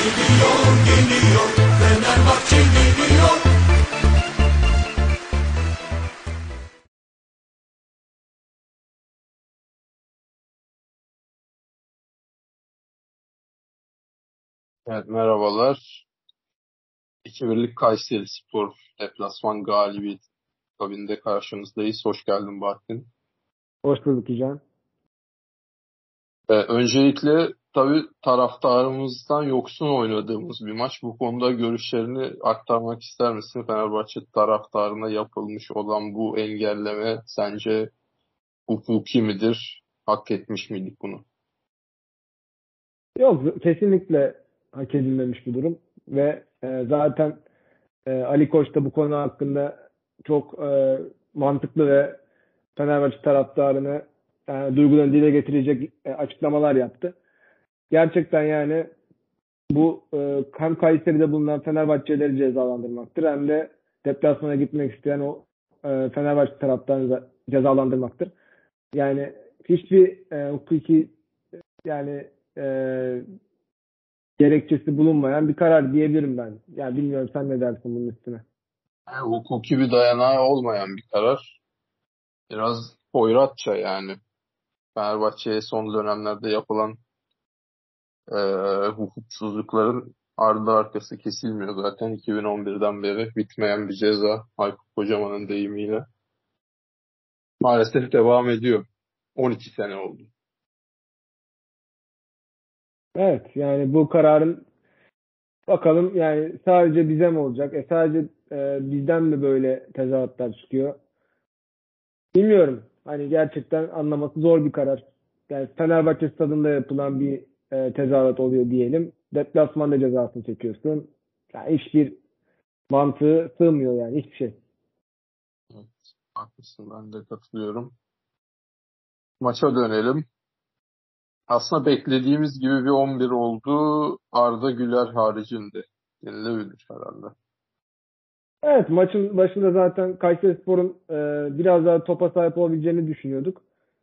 Geliyor, geliyor, Fenerbahçe geliyor. Evet, merhabalar. 2-1'lik Kayseri Spor deplasman galibiyet kabinde karşınızdayız. Hoş geldin Bahattin. Hoş bulduk Hicam. Ee, öncelikle tabii taraftarımızdan yoksun oynadığımız bir maç. Bu konuda görüşlerini aktarmak ister misin? Fenerbahçe taraftarına yapılmış olan bu engelleme sence hukuki midir? Hak etmiş miydik bunu? Yok kesinlikle hak edilmemiş bir durum ve e, zaten e, Ali Koç da bu konu hakkında çok e, mantıklı ve Fenerbahçe taraftarını yani duygularını dile getirecek e, açıklamalar yaptı. Gerçekten yani bu e, hem Kayseri'de bulunan Fenerbahçeleri cezalandırmaktır hem de deplasmana gitmek isteyen o e, Fenerbahçe taraftarını cezalandırmaktır. Yani hiçbir e, hukuki yani e, gerekçesi bulunmayan bir karar diyebilirim ben. Yani bilmiyorum sen ne dersin bunun üstüne? Yani hukuki bir dayanağı olmayan bir karar. Biraz hoyratça yani. Fenerbahçe'ye son dönemlerde yapılan e, hukuksuzlukların ardı arkası kesilmiyor zaten 2011'den beri bitmeyen bir ceza Aykut Kocaman'ın deyimiyle. Maalesef devam ediyor. 12 sene oldu. Evet yani bu kararın bakalım yani sadece bize mi olacak? E sadece e, bizden mi böyle tezahüratlar çıkıyor? Bilmiyorum. Hani gerçekten anlaması zor bir karar. Yani Fenerbahçe stadında yapılan bir e, tezahürat oluyor diyelim. Deplasmanda cezasını çekiyorsun. Yani hiçbir mantığı sığmıyor yani hiçbir şey. Evet, haklısın ben de katılıyorum. Maça dönelim. Aslında beklediğimiz gibi bir 11 oldu. Arda Güler haricinde. Yenilebilir herhalde. Evet maçın başında zaten Kayserispor'un e, biraz daha topa sahip olabileceğini düşünüyorduk.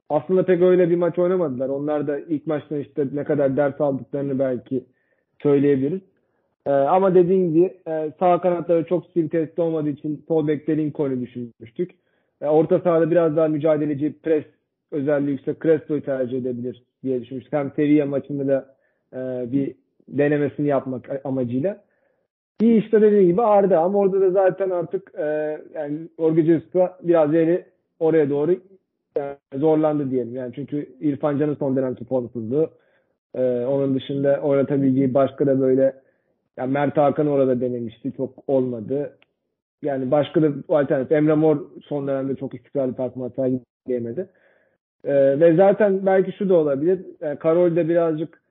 Aslında pek öyle bir maç oynamadılar. Onlar da ilk maçta işte ne kadar ders aldıklarını belki söyleyebiliriz. E, ama dediğim gibi e, sağ kanatları çok skill testi olmadığı için sol bekte Lincoln'u düşünmüştük. E, orta sahada biraz daha mücadeleci pres özelliği yüksek Crespo'yu tercih edebilir diye düşünmüştük. Hem Sevilla maçında da e, bir denemesini yapmak amacıyla. İyi işte dediğim gibi Arda ama orada da zaten artık e, yani Jesus'a biraz eli oraya doğru zorlandı diyelim. Yani çünkü İrfan Can'ın son dönemki formsuzluğu. E, onun dışında oynatabildiği başka da böyle yani Mert Hakan orada denemişti. Çok olmadı. Yani başka da alternatif. Emre Mor son dönemde çok istikrarlı performans sergileyemedi. E, ve zaten belki şu da olabilir. E, Karol de birazcık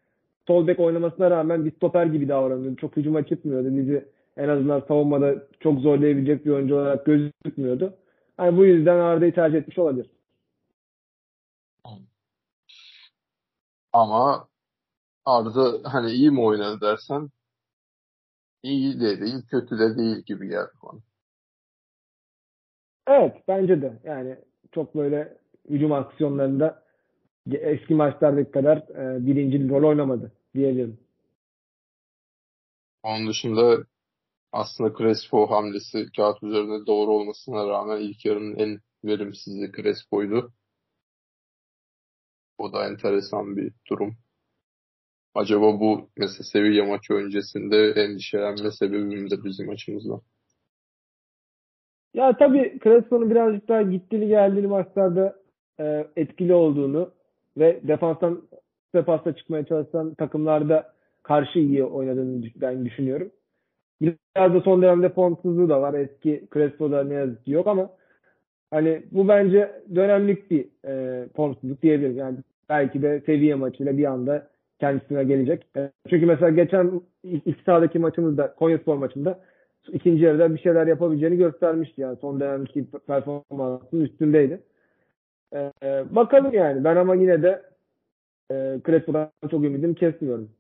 sol bek oynamasına rağmen bir stoper gibi davranıyordu. Çok hücuma çıkmıyordu. Bizi en azından savunmada çok zorlayabilecek bir oyuncu olarak gözükmüyordu. Yani bu yüzden Arda'yı tercih etmiş olabilir. Ama Arda hani iyi mi oynadı dersen iyi de değil, kötü de değil gibi geldi bana. Evet bence de. Yani çok böyle hücum aksiyonlarında eski maçlardaki kadar e, birinci rol oynamadı diyebilirim. Onun dışında aslında Crespo hamlesi kağıt üzerinde doğru olmasına rağmen ilk yarının en verimsizliği Crespo'ydu. O da enteresan bir durum. Acaba bu mesela Sevilla maçı öncesinde endişelenme sebebim de bizim açımızdan. Ya tabii Crespo'nun birazcık daha gittili geldiği maçlarda e, etkili olduğunu ve defanstan pasta çıkmaya çalışan takımlarda karşı iyi oynadığını ben düşünüyorum. Biraz da son dönemde formsuzluğu da var. Eski Crespo'da ne yazık ki yok ama hani bu bence dönemlik bir e, formsuzluk diyebilirim. Yani belki de seviye maçıyla bir anda kendisine gelecek. E, çünkü mesela geçen ilk sahadaki maçımızda Konyaspor maçında ikinci yarıda bir şeyler yapabileceğini göstermişti. Yani son dönemki performansının üstündeydi. E, bakalım yani. Ben ama yine de e, Crespo'dan çok ümidim kesmiyorum.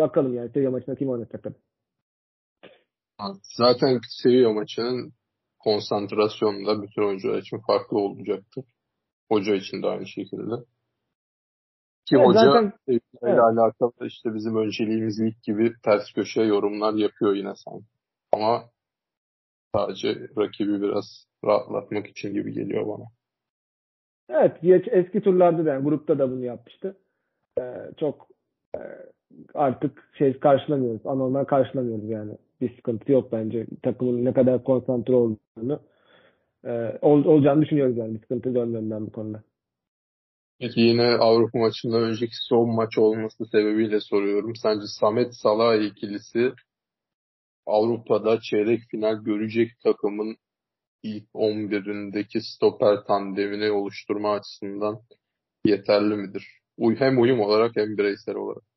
Bakalım yani seviye maçında kim oynatacak. Zaten seviye maçının konsantrasyonu da bütün oyuncular için farklı olacaktır. Hoca için de aynı şekilde. Ki Evet, hoca zaten- ile evet. alakalı işte bizim önceliğimiz lig gibi ters köşe yorumlar yapıyor yine sanki. Ama sadece rakibi biraz rahatlatmak için gibi geliyor bana. Evet, geç, eski turlarda da yani grupta da bunu yapmıştı. Ee, çok e, artık şey karşılamıyoruz. Anormal karşılamıyoruz yani. Bir sıkıntı yok bence. Takımın ne kadar konsantre olduğunu e, ol, olacağını düşünüyoruz yani. Bir sıkıntı görmüyorum bu konuda. Peki yine Avrupa maçından önceki son maç olması sebebiyle soruyorum. Sence Samet Salah ikilisi Avrupa'da çeyrek final görecek takımın ilk 11'indeki stoper tandemini oluşturma açısından yeterli midir? Hem uyum olarak hem bireysel olarak.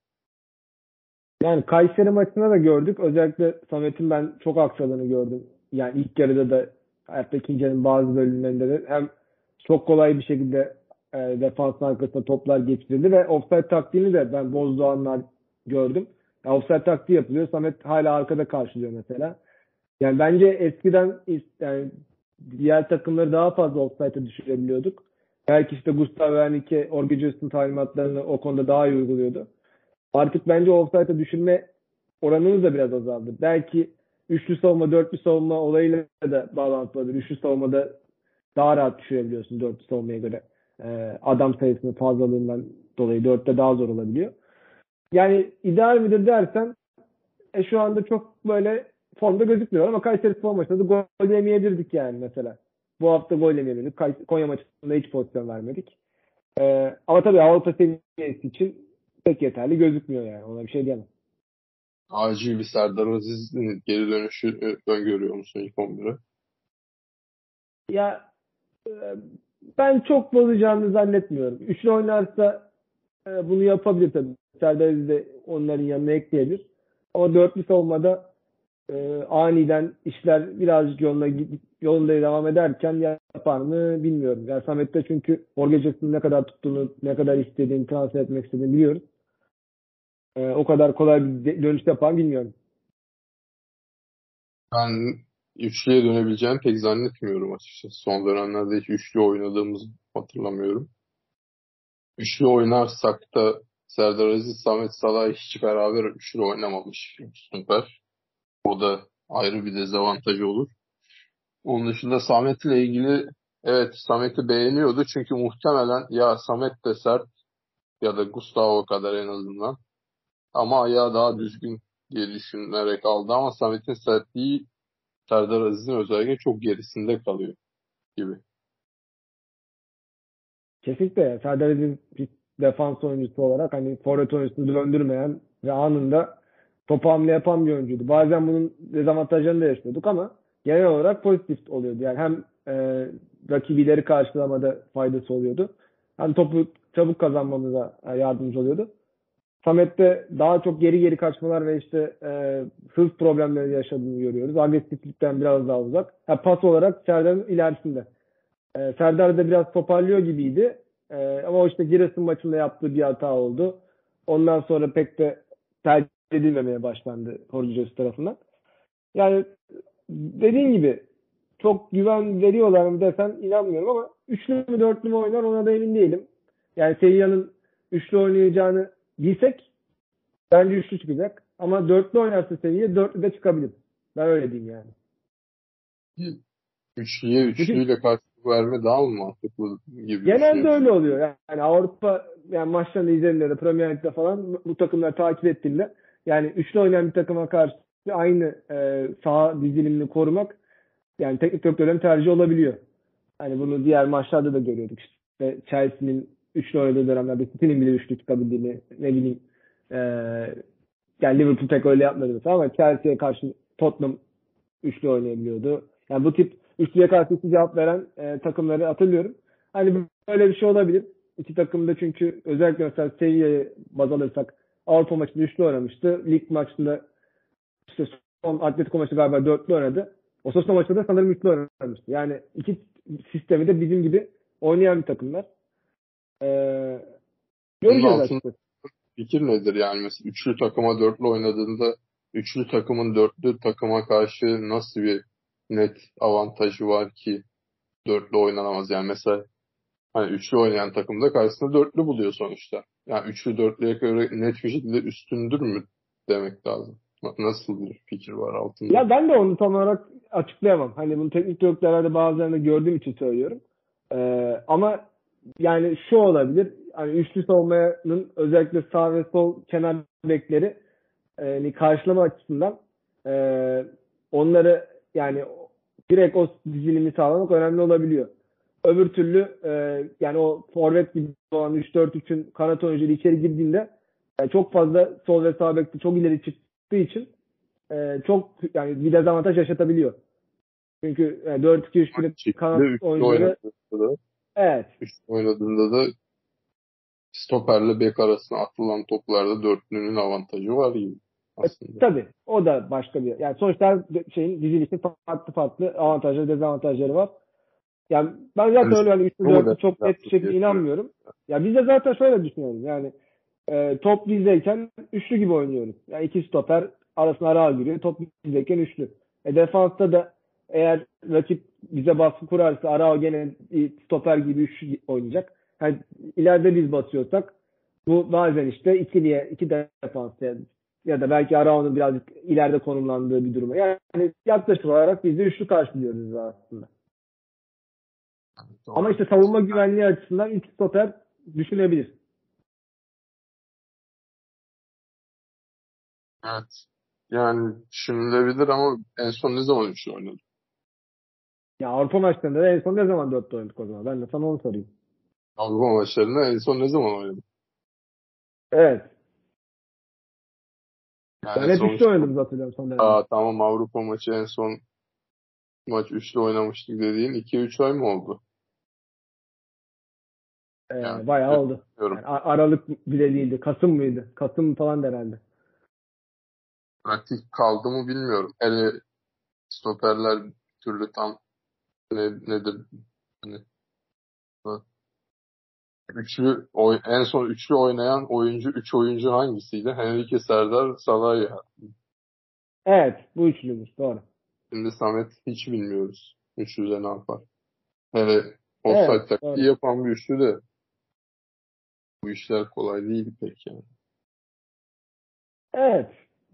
Yani Kayseri maçında da gördük. Özellikle Samet'in ben çok aksadığını gördüm. Yani ilk yarıda da hatta ikinci bazı bölümlerinde de hem çok kolay bir şekilde e, defansın arkasına toplar geçirildi ve offside taktiğini de ben bozduğu anlar gördüm. Yani offside taktiği yapılıyor. Samet hala arkada karşılıyor mesela. Yani bence eskiden yani diğer takımları daha fazla offside'e düşürebiliyorduk. Belki işte Gustav Wernicke, Orge Just'un talimatlarını o konuda daha iyi uyguluyordu. Artık bence offside'e düşürme oranımız da biraz azaldı. Belki üçlü savunma, dörtlü savunma olayıyla da bağlantılı olabilir. Üçlü savunmada daha rahat düşürebiliyorsun dörtlü savunmaya göre. Ee, adam sayısının fazlalığından dolayı dörtte daha zor olabiliyor. Yani ideal midir dersen e, şu anda çok böyle formda gözükmüyor ama Kayseri Spor maçında da gol yemeyebilirdik yani mesela. Bu hafta gol yemeyebilirdik. Konya maçında hiç pozisyon vermedik. Ee, ama tabii Avrupa seviyesi için pek yeterli gözükmüyor yani. Ona bir şey diyemem. Acil bir Serdar Aziz'in geri dönüşü e, öngörüyor musun ilk 11'e? Ya e, ben çok bozacağını zannetmiyorum. Üçlü oynarsa e, bunu yapabilir tabii. Serdar Aziz de onların yanına ekleyebilir. Ama dörtlü savunmada e, aniden işler birazcık yoluna yolunda devam ederken yapar mı bilmiyorum. Yani Samet'te çünkü Orgeces'in ne kadar tuttuğunu, ne kadar istediğini, transfer etmek istediğini biliyoruz. E, o kadar kolay bir dönüş yapar bilmiyorum. Ben üçlüye dönebileceğini pek zannetmiyorum açıkçası. Son dönemlerde hiç üçlü oynadığımızı hatırlamıyorum. Üçlü oynarsak da Serdar Aziz, Samet Salah hiç beraber üçlü oynamamış. Süper. O da ayrı bir dezavantajı olur. Onun dışında Samet'le ilgili evet Samet'i beğeniyordu çünkü muhtemelen ya Samet de sert ya da Gustavo kadar en azından ama ayağı daha düzgün diye düşünerek aldı ama Samet'in sertliği Serdar Aziz'in özellikle çok gerisinde kalıyor gibi. Kesinlikle. Serdar Aziz bir defans oyuncusu olarak hani forvet oyuncusunu döndürmeyen ve anında topu hamle yapan bir oyuncuydu. Bazen bunun dezavantajlarını da yaşıyorduk ama genel olarak pozitif oluyordu. Yani hem e, rakibileri karşılamada faydası oluyordu. Hem topu çabuk kazanmamıza e, yardımcı oluyordu. Samet'te daha çok geri geri kaçmalar ve işte e, hız problemleri yaşadığını görüyoruz. Agresiflikten biraz daha uzak. Ha, pas olarak Serdar'ın ilerisinde. E, Serdar da biraz toparlıyor gibiydi. E, ama o işte Giresun maçında yaptığı bir hata oldu. Ondan sonra pek de tercih edilmemeye başlandı Horcuz tarafından. Yani dediğin gibi çok güven veriyorlar mı desen inanmıyorum ama üçlü mü dörtlü mü oynar ona da emin değilim. Yani Sevilla'nın üçlü oynayacağını bilsek bence üçlü çıkacak. Ama dörtlü oynarsa Sevilla dörtlü de çıkabilir. Ben öyle diyeyim yani. Üçlüye üçlüyle karşılık verme daha mı mantıklı gibi Genelde düşünüyorsun? öyle oluyor. Yani Avrupa yani maçlarını izlediğinde de Premier Lig'de falan bu takımları takip ettiğinde yani üçlü oynayan bir takıma karşı aynı e, saha dizilimini korumak yani teknik direktörlerin tercih olabiliyor. Hani bunu diğer maçlarda da görüyorduk işte Chelsea'nin üçlü oynadığı dönemlerde City'nin bile üçlü çıkabildiğini ne bileyim e, yani Liverpool pek öyle yapmadı mesela ama Chelsea'ye karşı Tottenham üçlü oynayabiliyordu. Yani bu tip üçlüye karşı iki cevap veren e, takımları hatırlıyorum. Hani böyle bir şey olabilir. İki takım da çünkü özellikle mesela Sevilla'yı baz alırsak Avrupa maçında üçlü oynamıştı. Lig maçında işte son Atletico maçı galiba dörtlü oynadı. Osasuna maçında da sanırım üçlü oynamıştı. Yani iki sistemi de bizim gibi oynayan bir takımlar. Ee, göreceğiz açıkçası. Fikir nedir yani mesela üçlü takıma dörtlü oynadığında üçlü takımın dörtlü takıma karşı nasıl bir net avantajı var ki dörtlü oynanamaz yani mesela hani üçlü oynayan takımda karşısında dörtlü buluyor sonuçta. Yani üçlü dörtlüye göre net bir şekilde üstündür mü demek lazım. Nasıl bir fikir var altında? Ya ben de onu tam olarak açıklayamam. Hani bunu teknik direktörlerde bazılarını gördüğüm için söylüyorum. Ee, ama yani şu olabilir. Hani üçlü savunmanın özellikle sağ ve sol kenar bekleri e, karşılama açısından e, onları yani direkt o dizilimi sağlamak önemli olabiliyor. Öbür türlü e, yani o forvet gibi olan 3-4-3'ün kanat oyuncuları içeri girdiğinde yani çok fazla sol ve sağ bekte çok ileri çıktığı için e, çok yani bir dezavantaj yaşatabiliyor. Çünkü e, 4-2-3-1'in kanat oyuncuları evet. Üçlü oynadığında da stoperle bek arasına atılan toplarda dörtlünün avantajı var gibi aslında. E, tabii. O da başka bir. Yani sonuçta şeyin dizilişin farklı farklı avantajları, dezavantajları var. Yani ben zaten öyle hani 3 4 çok net bir şekilde inanmıyorum. Ya biz de zaten şöyle düşünüyoruz. Yani e, top bizdeyken üçlü gibi oynuyoruz. Yani iki stoper arasına ara giriyor. Top bizdeyken üçlü. E, defansta da eğer rakip bize baskı kurarsa ara gene stoper gibi üçlü oynayacak. Yani ileride biz basıyorsak bu bazen işte ikiliye, iki defans yani ya da belki Arao'nun birazcık ileride konumlandığı bir duruma. Yani yaklaşık olarak biz de üçlü karşılıyoruz aslında. Ama işte savunma güvenliği açısından iki stoper düşünebilir. Evet. Yani düşünülebilir ama en son ne zaman üçlü oynadı? Ya Avrupa maçlarında da en son ne zaman dörtte oynadık o zaman? Ben de sana onu sorayım. Avrupa maçlarında en son ne zaman oynadık? Evet. Yani ben hep sonuçta... üçlü oynadım hatırlıyorum son dönemde. Aa, tamam Avrupa maçı en son maç üçlü oynamıştık dediğin 2-3 ay mı oldu? Ee, yani, bayağı oldu. Yani Aralık bile değildi. Kasım mıydı? Kasım falan herhalde. Pratik kaldı mı bilmiyorum. Hele stoperler türlü tam ne, nedir hani üçlü oy, en son üçlü oynayan oyuncu üç oyuncu hangisiydi? Henrique Serdar Salah'ya. Evet bu üçlümüz doğru. Şimdi Samet hiç bilmiyoruz. Üçlüde ne yapar? Hele offside evet, taktiği yapan bir üçlü de bu işler kolay değil pek yani. Evet.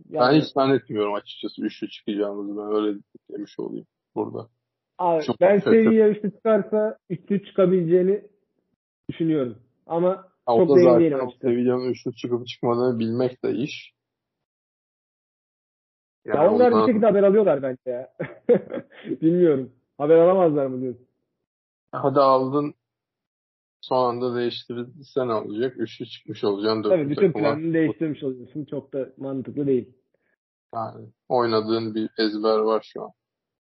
Yani... Ben hiç zannetmiyorum açıkçası üçlü çıkacağımızı. Ben öyle demiş olayım burada. Abi, Çok ben seviye üçlü çıkarsa üçlü çıkabileceğini düşünüyorum. Ama ha, çok emin değilim. Seviyenin üçlü çıkıp çıkmadığını bilmek de iş. Yani ya onlar ondan... bir şekilde haber alıyorlar bence ya. Bilmiyorum. Haber alamazlar mı diyorsun? Hadi aldın son anda değiştirirsen ne olacak? Üçlü çıkmış olacaksın. Tabii bütün planını değiştirmiş oluyorsun. Çok da mantıklı değil. Yani oynadığın bir ezber var şu an.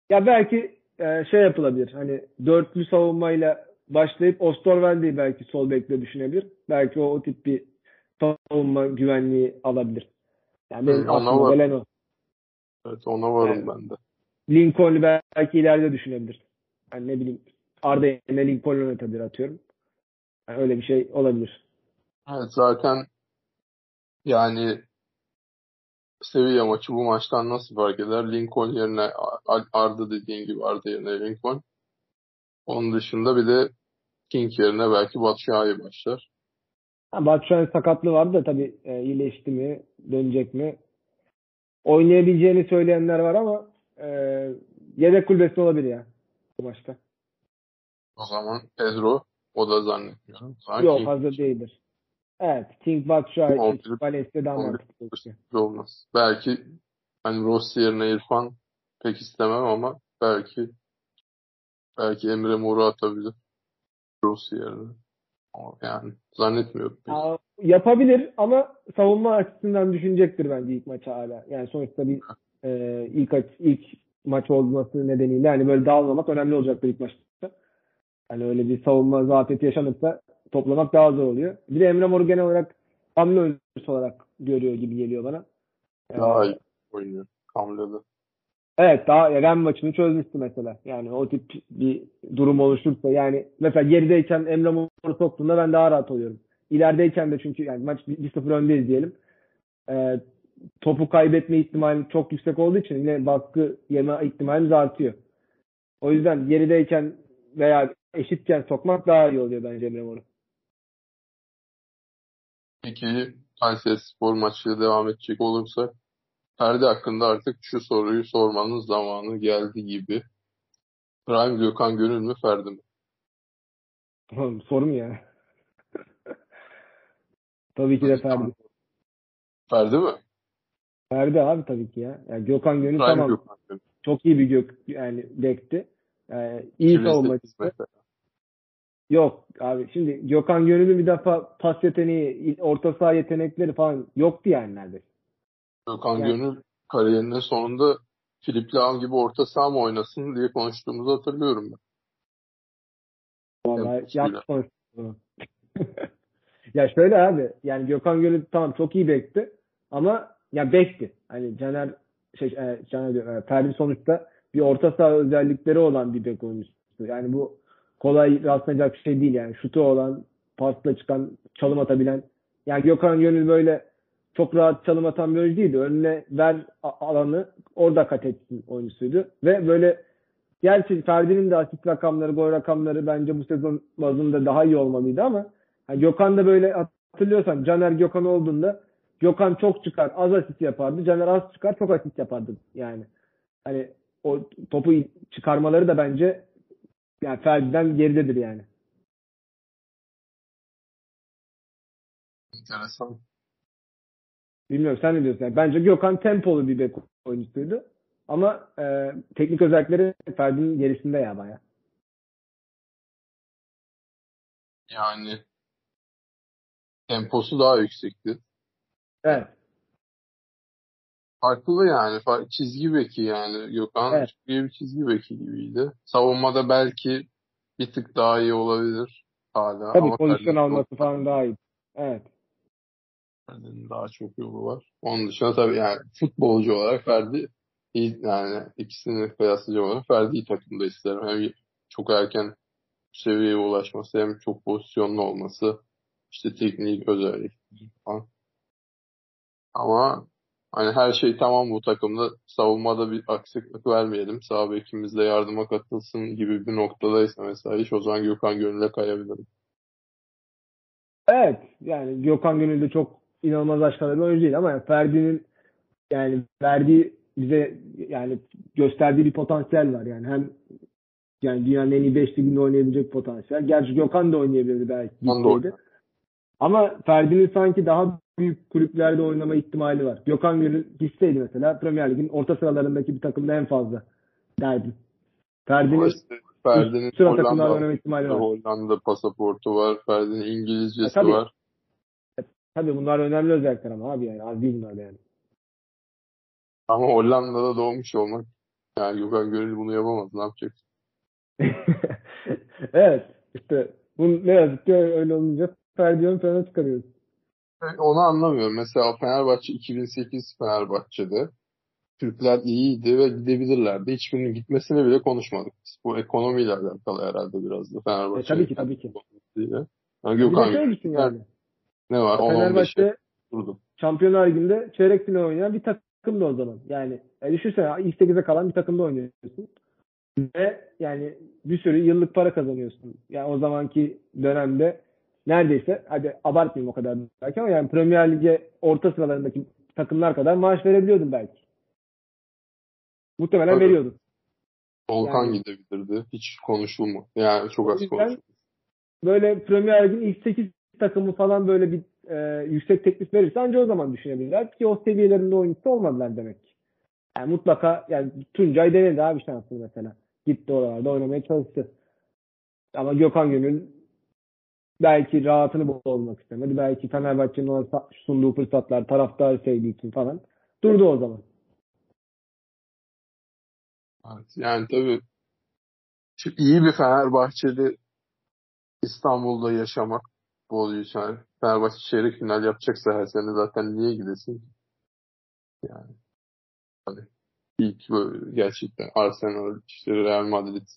Ya belki e, şey yapılabilir. Hani dörtlü savunmayla başlayıp Osterwelde'yi belki sol bekle düşünebilir. Belki o, o tip bir savunma güvenliği alabilir. Yani benim Hı, aklıma gelen o. Evet ona varım yani, ben de. Lincoln'u belki ileride düşünebilir. Yani ne bileyim Arda yerine Lincoln'u yönetebilir atıyorum. Yani öyle bir şey olabilir. Evet zaten yani Sevilla maçı bu maçtan nasıl fark eder? Lincoln yerine Arda dediğin gibi Arda yerine Lincoln. Onun dışında bir de King yerine belki Batshuayi başlar. Ha, Batshuayi sakatlığı vardı da tabii e, iyileşti mi, dönecek mi? Oynayabileceğini söyleyenler var ama e, yedek kulübesi olabilir ya bu maçta. O zaman Pedro o da zannetmiyorum. Sanki Yok hazır değildir. Evet. King Batshuayi Valencia daha mantıklı. Olmaz. Belki hani Rossi yerine İrfan pek istemem ama belki belki Emre Mor'u atabilir. Rossi yerine. Yani zannetmiyorum. Ya, yapabilir ama savunma açısından düşünecektir bence ilk maçı hala. Yani sonuçta bir e, ilk ilk maç olması nedeniyle hani böyle dağılmamak önemli olacaktır ilk maçta. Hani öyle bir savunma zafiyeti yaşanırsa toplamak daha zor oluyor. Bir de Emre Mor'u genel olarak hamle oyuncusu olarak görüyor gibi geliyor bana. Daha iyi oynuyor hamlede. Evet daha Ren maçını çözmüştü mesela. Yani o tip bir durum oluşursa yani mesela gerideyken Emre Mor'u soktuğunda ben daha rahat oluyorum. İlerideyken de çünkü yani maç 1-0 öndeyiz diyelim. Ee, topu kaybetme ihtimali çok yüksek olduğu için yine baskı yeme ihtimalimiz artıyor. O yüzden gerideyken veya eşitken sokmak daha iyi oluyor bence Emre Mor'u. Peki Kayseri Spor maçıyla devam edecek olursak Ferdi hakkında artık şu soruyu sormanın zamanı geldi gibi. Prime Gökhan Gönül mü Ferdi mi? Oğlum, Soru mu ya? tabii ki de Ferdi. Ferdi mi? Ferdi abi tabii ki ya. Yani Gökhan Gönül Prime tamam. Gökhan. Çok iyi bir gök yani bekti. Yani iyi 2008 savunmacısı. Yok abi şimdi Gökhan Gönül'ün bir defa pas yeteneği, orta saha yetenekleri falan yoktu yani neredeyse. Gökhan Yani- Gönül kariyerinin sonunda Filip Lahm gibi orta saha mı oynasın diye konuştuğumuzu hatırlıyorum ben. Vallahi bunu. ya şöyle abi yani Gökhan Gönül tamam çok iyi bekti ama ya bekti. Hani Caner şey e, Caner diyorum, e, Ferdi sonuçta bir orta saha özellikleri olan bir bek oyuncusu. Yani bu kolay rastlanacak bir şey değil yani. Şutu olan, pasla çıkan, çalım atabilen. Yani Gökhan Gönül böyle çok rahat çalım atan bir oyuncu değildi. Önüne ver alanı orada kat etsin oyuncusuydu. Ve böyle Gerçi Ferdi'nin de asist rakamları, gol rakamları bence bu sezon bazında daha iyi olmalıydı ama hani Gökhan da böyle hatırlıyorsan Caner Gökhan olduğunda Gökhan çok çıkar, az asist yapardı. Caner az çıkar, çok asist yapardı yani. Hani o topu çıkarmaları da bence yani Ferdi'den geridedir yani. Enteresan. Bilmiyorum sen ne diyorsun? Yani bence Gökhan tempolu bir bek oyuncusuydu. Ama e, teknik özellikleri Ferdi'nin gerisinde ya baya. Yani temposu daha yüksekti. Evet. Farklı yani. Çizgi beki yani. Gökhan Evet. çok bir çizgi beki gibiydi. Savunmada belki bir tık daha iyi olabilir hala. Tabii ama pozisyon alması falan daha iyi. Evet. Ferdi'nin daha çok yolu var. Onun dışında tabii yani futbolcu olarak Ferdi iyi yani ikisini kıyaslayacak olarak Ferdi iyi takımda isterim. Hem çok erken seviyeye ulaşması hem çok pozisyonlu olması işte teknik özellikleri falan. Ama hani her şey tamam bu takımda savunmada bir aksaklık vermeyelim. Sağ bekimiz de yardıma katılsın gibi bir noktadaysa mesela hiç o zaman Gökhan Gönül'e kayabilirim. Evet. Yani Gökhan Gönül de çok inanılmaz aşkına bir oyuncu değil ama yani Ferdi'nin yani verdiği bize yani gösterdiği bir potansiyel var. Yani hem yani dünyanın en iyi 5 liginde oynayabilecek potansiyel. Gerçi Gökhan da oynayabilirdi belki. Ama Ferdi'nin sanki daha büyük kulüplerde oynama ihtimali var. Gökhan Gönül gitseydi mesela Premier Lig'in orta sıralarındaki bir takımda en fazla derdim. Ferdi'nin Ferdi'nin sıra takımlarda oynama ihtimali var. Hollanda pasaportu var. Ferdi'nin İngilizcesi E, tabii. var. Tabii bunlar önemli özellikler ama abi yani az değil bunlar yani. Ama Hollanda'da doğmuş olmak yani Gökhan Gönül bunu yapamaz. Ne yapacak? evet işte bu ne yazık ki öyle olunca Ferdi ön plana çıkarıyoruz. Onu anlamıyorum. Mesela Fenerbahçe 2008 Fenerbahçe'de Türkler iyiydi ve gidebilirlerdi. Hiçbirinin gitmesini bile konuşmadık. Bu ekonomiyle alakalı herhalde biraz da E, Fenerbahçe. tabii ki tabii ki. Yani Bir Gökhan düşün yani. ne var? 10-15 Fenerbahçe durdu. Şampiyonlar Ligi'nde çeyrek final oynayan bir takım da o zaman. Yani e, düşünsene ilk 8'e kalan bir takımda oynuyorsun. Ve yani bir sürü yıllık para kazanıyorsun. Yani o zamanki dönemde neredeyse hadi abartmayayım o kadar belki ama yani Premier Lig'e orta sıralarındaki takımlar kadar maaş verebiliyordun belki. Muhtemelen Tabii. veriyordun. Volkan Yani- gidebilirdi. Hiç konuşulma. Yani çok az konuşuldu. Böyle Premier Lig'in ilk 8 takımı falan böyle bir e, yüksek teklif verirse ancak o zaman düşünebilirler ki o seviyelerinde oyuncusu olmadılar demek ki. Yani mutlaka yani Tuncay denedi abi şansını mesela. Gitti oralarda oynamaya çalıştı. Ama Gökhan Gönül belki rahatını bozmak istemedi. Belki Fenerbahçe'nin ona sunduğu fırsatlar taraftarı sevdiği için falan. Durdu o zaman. Evet, yani tabii şu iyi bir Fenerbahçeli İstanbul'da yaşamak futbolcu yani Fenerbahçe çeyrek final yapacaksa her sene zaten niye gidesin? Yani hani ilk böyle gerçekten Arsenal, işte Real Madrid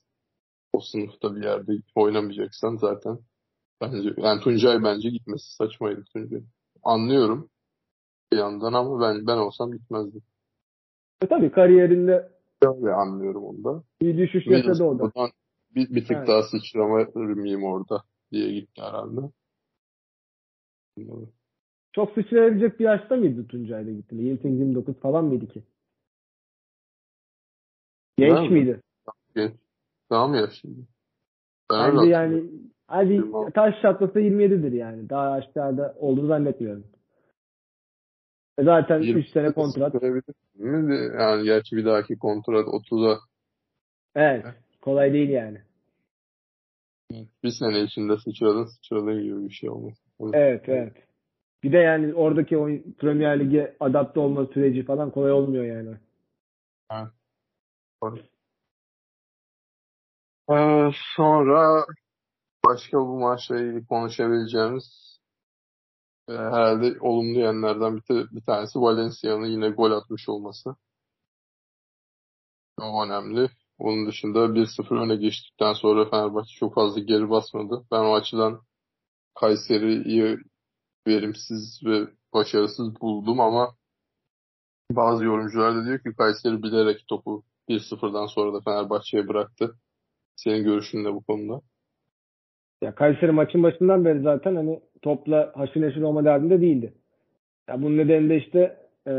o sınıfta bir yerde oynamayacaksan zaten bence yani Tuncay bence gitmesi saçmaydı Tuncay. Anlıyorum bir yandan ama ben ben olsam gitmezdim. E tabii kariyerinde Öyle anlıyorum onu da. bir düşüş yaşadı o da. Bir, bir tık Evet. daha sıçramayayım orada diye gitti herhalde. Çok sıçrayabilecek bir yaşta mıydı Tuncay'la gittiğinde? 28-29 falan mıydı ki? Genç Ben mi? miydi? Genç. Daha mı yaşlıydı? Ben Bence yani hadi taş çatlasa 27'dir yani. Daha aşağıda olduğunu zannetmiyorum. E Zaten 3 Yirmi- sene kontrat. Yani gerçi bir dahaki kontrat 30'a Evet. Kolay değil yani. bir sene içinde sıçradın sıçradın gibi bir şey olması. Evet evet. Bir de yani oradaki oyun, Premier Lig'e adapte olma süreci falan kolay olmuyor yani. Ee, sonra başka bu maçla ilgili konuşabileceğimiz e, herhalde olumlu yönlerden bir, bir tanesi Valencia'nın yine gol atmış olması. O önemli. Onun dışında 1-0 öne geçtikten sonra Fenerbahçe çok fazla geri basmadı. Ben o açıdan Kayseri'yi verimsiz ve başarısız buldum ama bazı yorumcular da diyor ki Kayseri bilerek topu 1-0'dan sonra da Fenerbahçe'ye bıraktı. Senin görüşün ne bu konuda? Ya Kayseri maçın başından beri zaten hani topla haşır neşir olma derdinde değildi. Ya bunun nedeni de işte e,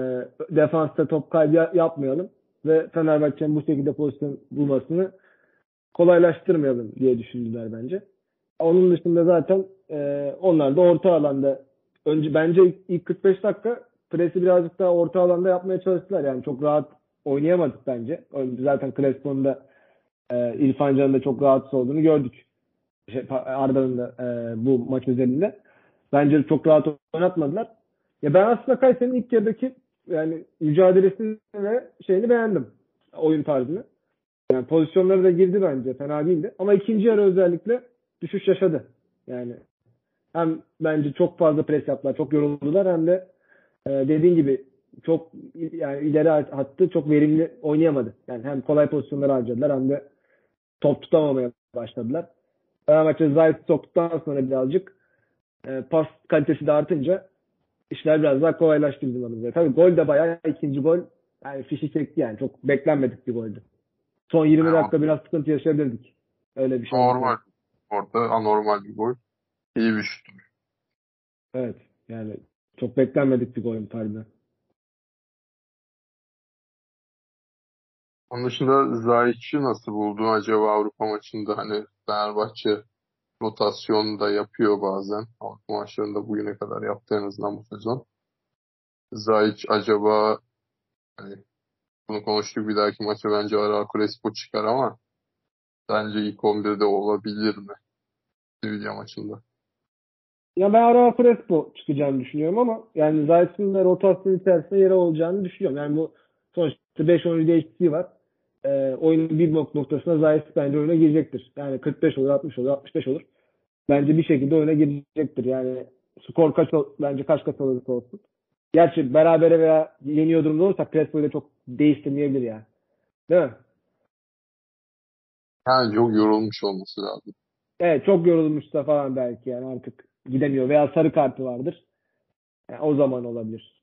defansta top kaybı ya- yapmayalım ve Fenerbahçe'nin bu şekilde pozisyon bulmasını kolaylaştırmayalım diye düşündüler bence. Onun dışında zaten e, onlar da orta alanda önce bence ilk 45 dakika presi birazcık daha orta alanda yapmaya çalıştılar. Yani çok rahat oynayamadık bence. Zaten Crespo'nun da e, İrfan Can'ın da çok rahatsız olduğunu gördük. Şey, Arda'nın da e, bu maç özelinde. Bence çok rahat oynatmadılar. Ya ben aslında Kayseri'nin ilk yarıdaki yani mücadelesini ve şeyini beğendim. Oyun tarzını. Yani pozisyonları da girdi bence. Fena değildi. Ama ikinci yarı özellikle düşüş yaşadı. Yani hem bence çok fazla pres yaptılar. Çok yoruldular hem de e, dediğin gibi çok yani ileri hattı çok verimli oynayamadı. Yani hem kolay pozisyonları harcadılar hem de top tutamamaya başladılar. Fenerbahçe Zayt'ı soktuktan sonra birazcık e, pas kalitesi de artınca işler biraz daha kolaylaştı bizim adımıza. Tabii gol de bayağı ikinci gol yani fişi çekti yani. Çok beklenmedik bir goldü. Son 20 Evet. dakika biraz sıkıntı yaşayabilirdik. Öyle bir şey. Normal. Orada anormal bir gol. İyi bir şut. Evet. Yani çok beklenmedik bir gol harbiden. Onun dışında Zayic'i nasıl buldun acaba Avrupa maçında? Hani Fenerbahçe rotasyon da yapıyor bazen. Avrupa maçlarında bugüne kadar yaptı en azından bu sezon. Zayic acaba hani bunu konuştuk bir dahaki maça bence Ara Crespo çıkar ama bence ilk 11'de olabilir mi? Sevilla maçında. Ya ben ara Crespo çıkacağını düşünüyorum ama yani Zayt'ın da rotasyon içerisinde yeri olacağını düşünüyorum. Yani bu sonuçta 5 oyuncu değişikliği var. Ee, oyunun bir nok- noktasında Zayt bence oyuna girecektir. Yani 45 olur, 60 olur, 65 olur. Bence bir şekilde oyuna girecektir. Yani skor kaç bence kaç kaç olursa olsun. Gerçi berabere veya yeniyor durumda olursak Crespo'yu da çok değiştirmeyebilir yani. Değil mi? Yani çok yorulmuş olması lazım. Evet çok yorulmuşsa falan belki yani artık gidemiyor veya sarı kartı vardır. Yani o zaman olabilir.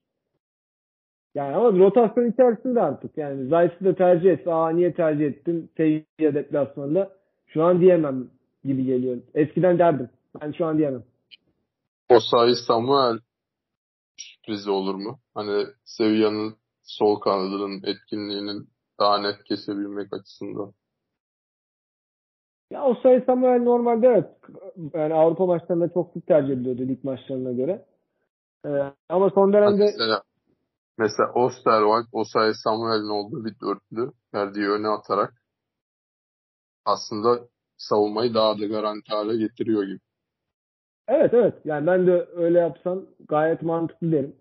Yani ama rotasyon içerisinde artık yani Zayt'ı da tercih etse aa niye tercih ettin Sevilla deplasmanında şu an diyemem gibi geliyor. Eskiden derdim. Ben şu an diyemem. Osayi Samuel sürprizi olur mu? Hani Sevilla'nın sol kanadının etkinliğinin daha net kesebilmek açısından. Ya Osayi Samuel normalde evet yani Avrupa maçlarında çok sık tercih ediliyordu lig maçlarına göre. Ee, ama son dönemde Mesela, mesela Osterwald, Osayi Samuel'in olduğu bir dörtlü verdiği öne atarak aslında savunmayı daha da garanti hale getiriyor gibi. Evet evet. Yani ben de öyle yapsam gayet mantıklı derim.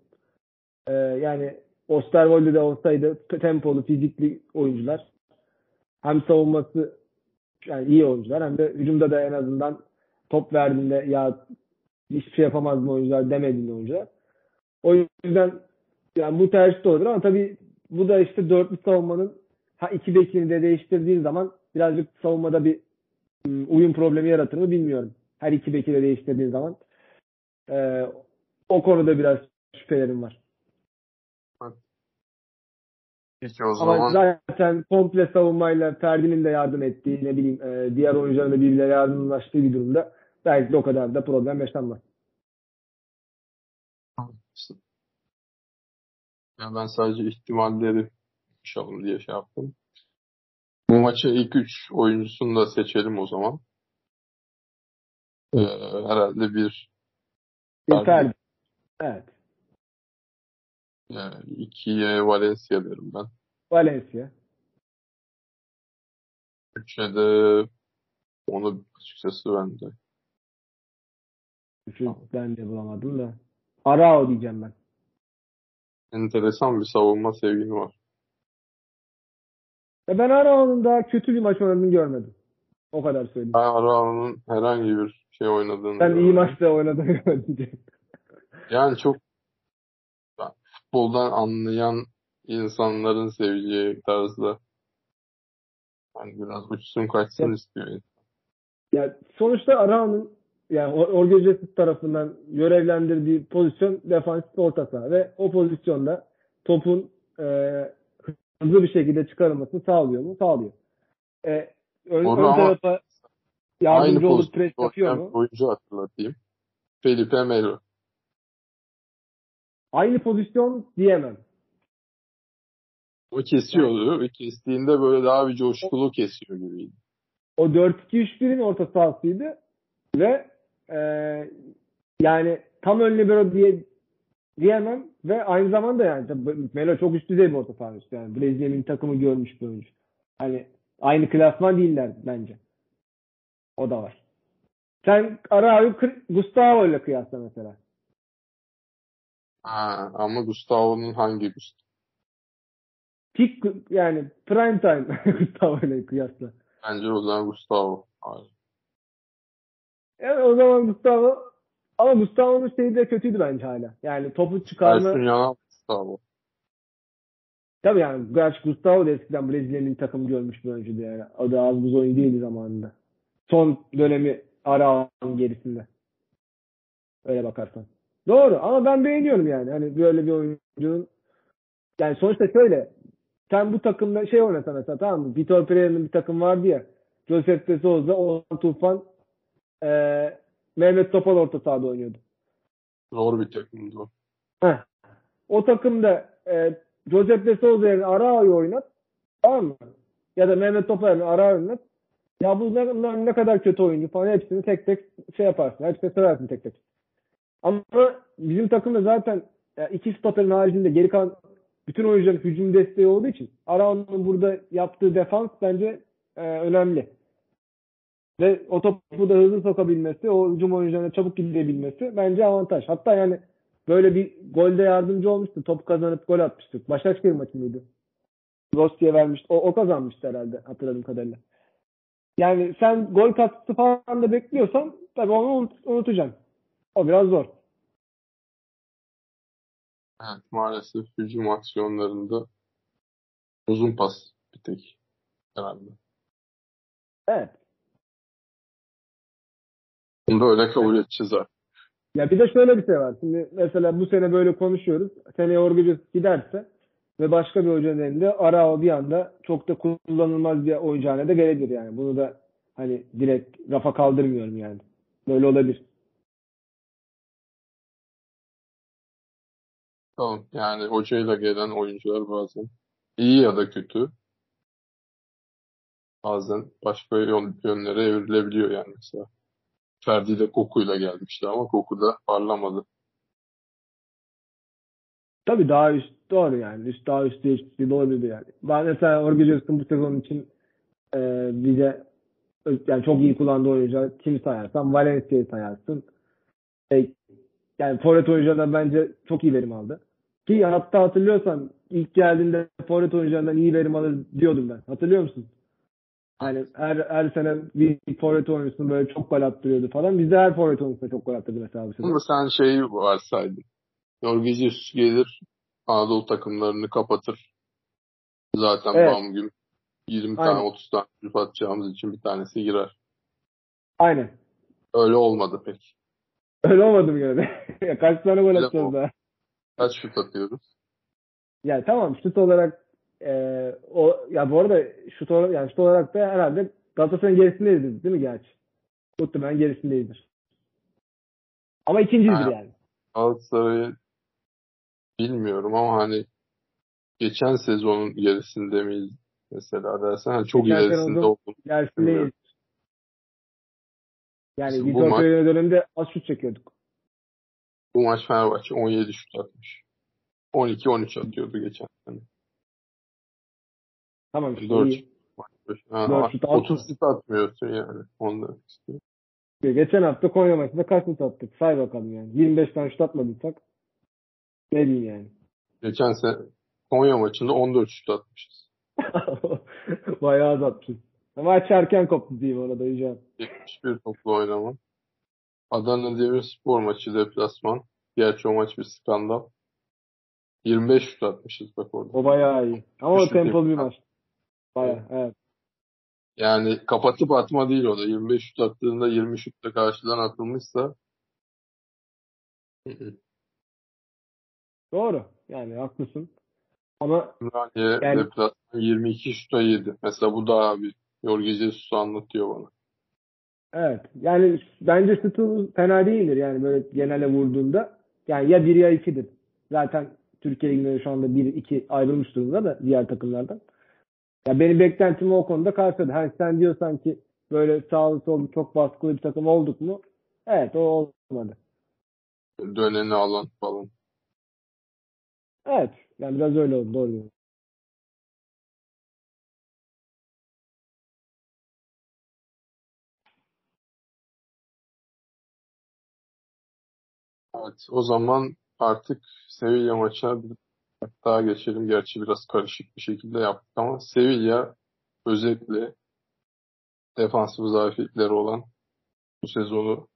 Ee, yani Osterwolde de olsaydı tempolu, fizikli oyuncular. Hem savunması yani iyi oyuncular hem de hücumda da en azından top verdiğinde ya hiçbir şey yapamaz mı oyuncular demediğinde oyuncular. O yüzden yani bu tercih de ama tabii bu da işte dörtlü savunmanın ha iki bekini de değiştirdiğin zaman birazcık savunmada bir ım, uyum problemi yaratır mı bilmiyorum. Her iki beki de değiştirdiğin zaman. Ee, o konuda biraz şüphelerim var. Peki o Ama zaman zaten komple savunmayla Ferdi'nin de yardım ettiği ne bileyim e, diğer oyuncuların da birbirine yardımlaştığı bir durumda belki de o kadar da problem yaşanmaz. Ya ben sadece ihtimalleri konuşalım diye şey yaptım. Bu maçı ilk üç oyuncusunu da seçelim o zaman. Ee, herhalde bir. Ferdi. Evet. Yani ikiye Valencia derim ben. Valencia. Üçe de onu açıkçası ben de. Üçü ben de bulamadım da. Arao diyeceğim ben. Enteresan bir savunma sevgin var. Ya ben Arao'nun daha kötü bir maç oynadığını görmedim. O kadar söyleyeyim. Ben Arao'nun herhangi bir şey oynadığını Ben iyi görmedim. maçta oynadığını görmedim. Yani çok futboldan anlayan insanların seveceği tarzda hani biraz uçsun kaçsın Ya- istiyor. Ya sonuçta Arao'nun yani Or- Jorge Jesus tarafından görevlendirdiği pozisyon defansif orta saha ve o pozisyonda topun e, hızlı bir şekilde çıkarılmasını sağlıyor mu? Sağlıyor. E, ön, Doğru ön tarafa yardımcı olup pres yapıyor mu? oyuncu hatırlatayım. Felipe Melo. Aynı pozisyon diyemem. O kesiyordu ve kestiğinde böyle daha bir coşkulu kesiyor gibiydi. O 4-2-3-1'in orta sahasıydı ve e, yani tam ön libero diye diyemem ve aynı zamanda yani Melo çok üst düzey bir orta saha oyuncusu. Yani Brezilya milli takımı görmüş bir oyuncu. Hani aynı klasman değiller bence. O da var. Sen Arao'yu Gustavo ile kıyasla mesela. Ha, ama Gustavo'nun hangi Gustavo? Peak yani prime time Gustavo ile kıyasla. Bence o zaman Gustavo. Hayır. Yani o zaman Gustavo ama Gustavo'nun şeyi de kötüydü bence hala. Yani topu çıkarma Ersun Yanal Gustavo. Tabii yani gerçi Gustavo da eskiden Brezilya milli takım görmüş bir oyuncuydu yani. O da az buz oyun değildi zamanında. Son dönemi Arao'nun gerisinde. Öyle bakarsan. Doğru ama ben beğeniyorum yani. Hani böyle bir oyuncunun yani sonuçta şöyle sen bu takımda şey oynasa mesela tamam mı? Vitor Pereira'nın bir takım vardı ya. Josep de Souza, Ozan Tufan, eee Mehmet Topal orta sahada oynuyordu. Zor bir takımdı o. Heh. O takımda e, Josep de Souza yerine Arao'yu oynat. Tamam mı? Ya da Mehmet Topal yerine Arao'yu oynat. Ya bunlar, bunlar ne kadar kötü oyuncu falan hepsini tek tek şey yaparsın. Hepsini seversin tek tek. Ama bizim takımda zaten ya iki stoperin haricinde geri kalan bütün oyuncuların hücum desteği olduğu için Arao'nun burada yaptığı defans bence e, önemli. Ve o topu da hızlı sokabilmesi, o hücum oyuncularına çabuk gidebilmesi bence avantaj. Hatta yani böyle bir golde yardımcı olmuştu. Top kazanıp gol atmıştık. Başakşehir maçı mıydı? Rossi'ye vermişti. O, o kazanmıştı herhalde hatırladığım kadarıyla. Yani sen gol katkısı falan da bekliyorsan tabii onu unut, unutacaksın. O biraz zor. Evet, maalesef hücum aksiyonlarında uzun pas bir tek herhalde. Evet. Bunu da öyle kabul edeceğiz artık. Ya bir de şöyle bir şey var. Şimdi mesela bu sene böyle konuşuyoruz. Seneye Orgucuz giderse ve başka bir hocanın elinde Arao bir anda çok da kullanılmaz bir oyuncu haline de gelebilir yani. Bunu da hani direkt rafa kaldırmıyorum yani. Böyle olabilir. Tamam. Yani hocayla gelen oyuncular bazen iyi ya da kötü bazen başka yön- yönlere evrilebiliyor yani mesela. Ferdi de Koku'yla gelmişti ama Koku da parlamadı. Tabii daha üst doğru yani. Üst daha üst değişikliği de olabilir yani. Ben mesela Orgucuz'un bu sezon için e, bize yani çok iyi kullandığı oyuncu kimi sayarsan Valencia'yı sayarsın. E, yani forvet oyuncularından bence çok iyi verim aldı. Ki hatta hatırlıyorsan ilk geldiğinde forvet oyuncularından iyi verim alır diyordum ben. Hatırlıyor musun? Yani her, her sene bir forvet oyuncusunu böyle çok gol attırıyordu falan. Bizde her forvet oyuncusuna çok gol attırdı mesela bu. Ama sen şeyi varsaydın. Jorge Jesus gelir Anadolu takımlarını kapatır. Zaten Evet. bam gün 20 Aynen. tane 30 tane şut atacağımız için bir tanesi girer. Aynen. Öyle olmadı pek. Öyle olmadı mı gene? Ya Kaç tane gol atacağız daha? Kaç şut atıyoruz? Yani tamam şut olarak e, o ya bu arada şut olarak, yani şut olarak da herhalde Galatasaray'ın gerisindeyiz değil mi gerçi? Muhtemelen gerisindeyizdir. Ama ikinciyizdir Ha. yani. Galatasaray'ı bilmiyorum ama hani geçen sezonun gerisinde miyiz mesela dersen hani çok Geçen ilerisinde oldu. oldum. Gerisindeyiz. Yani bu Vitor Pereira döneminde az şut çekiyorduk. Bu maç Fenerbahçe 17 şut atmış. 12-13 atıyordu geçen. Tamam işte Dört. iyi. Ha, Dört şut 30 şut atmıyorsun yani. İstiyorum. Geçen hafta Konya maçında kaç şut attık? Say bakalım yani. 25 tane şut atmadıysak ne diyeyim yani. Geçen sene Konya maçında 14 şut atmışız. Bayağı az atmışız. Ama erken koptu diyeyim ona da Yücel. 71 toplu oynama. Adana Demirspor maçı deplasman. Gerçi o maç bir skandal. 25 şut atmışız bak orada. O bayağı iyi. Ama o Üçlük tempolu bir maç. Bayağı evet. Yani kapatıp atma değil o da. 25 şut attığında 20 şut da karşıdan atılmışsa. Doğru. Yani haklısın. Ama Ümraniye Yani- deplasman 22 şuta yedi. Mesela bu daha bir Jorge Jesus anlatıyor bana. evet. Yani bence şutu fena değildir yani böyle genele vurduğunda. Yani ya 1 ya 2'dir. Zaten Türkiye Ligi'nde şu anda 1-2 ayrılmış durumda da diğer takımlardan. Ya benim beklentim o konuda karşıladı. Hani sen diyorsan ki böyle sağlı sollu çok baskılı bir takım olduk mu? Evet o olmadı. Döneni alan falan. Evet. Yani biraz öyle oldu. Doğru. Evet, o zaman artık Sevilla maçına bir daha geçelim. Gerçi biraz karışık bir şekilde yaptık ama Sevilla özellikle defansif zafiyetleri olan bu sezonu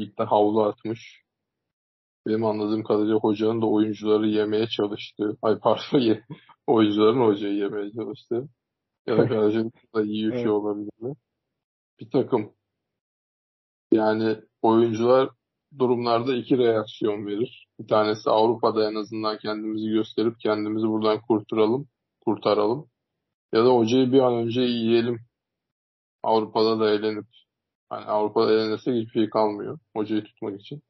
ligde havlu atmış. Benim anladığım kadarıyla hocanın da oyuncuları yemeye çalıştığı, ay pardon oyuncuların hocayı yemeye çalıştığı ya da karşılıklı da iyi Evet. şey olabilir mi? Bir takım. Yani oyuncular durumlarda iki reaksiyon verir. Bir tanesi Avrupa'da en azından kendimizi gösterip kendimizi buradan kurtaralım, kurtaralım. Ya da hocayı bir an önce yiyelim. Avrupa'da da eğlenip hani Avrupa'da eğlenirsek hiçbir şey kalmıyor hocayı tutmak için.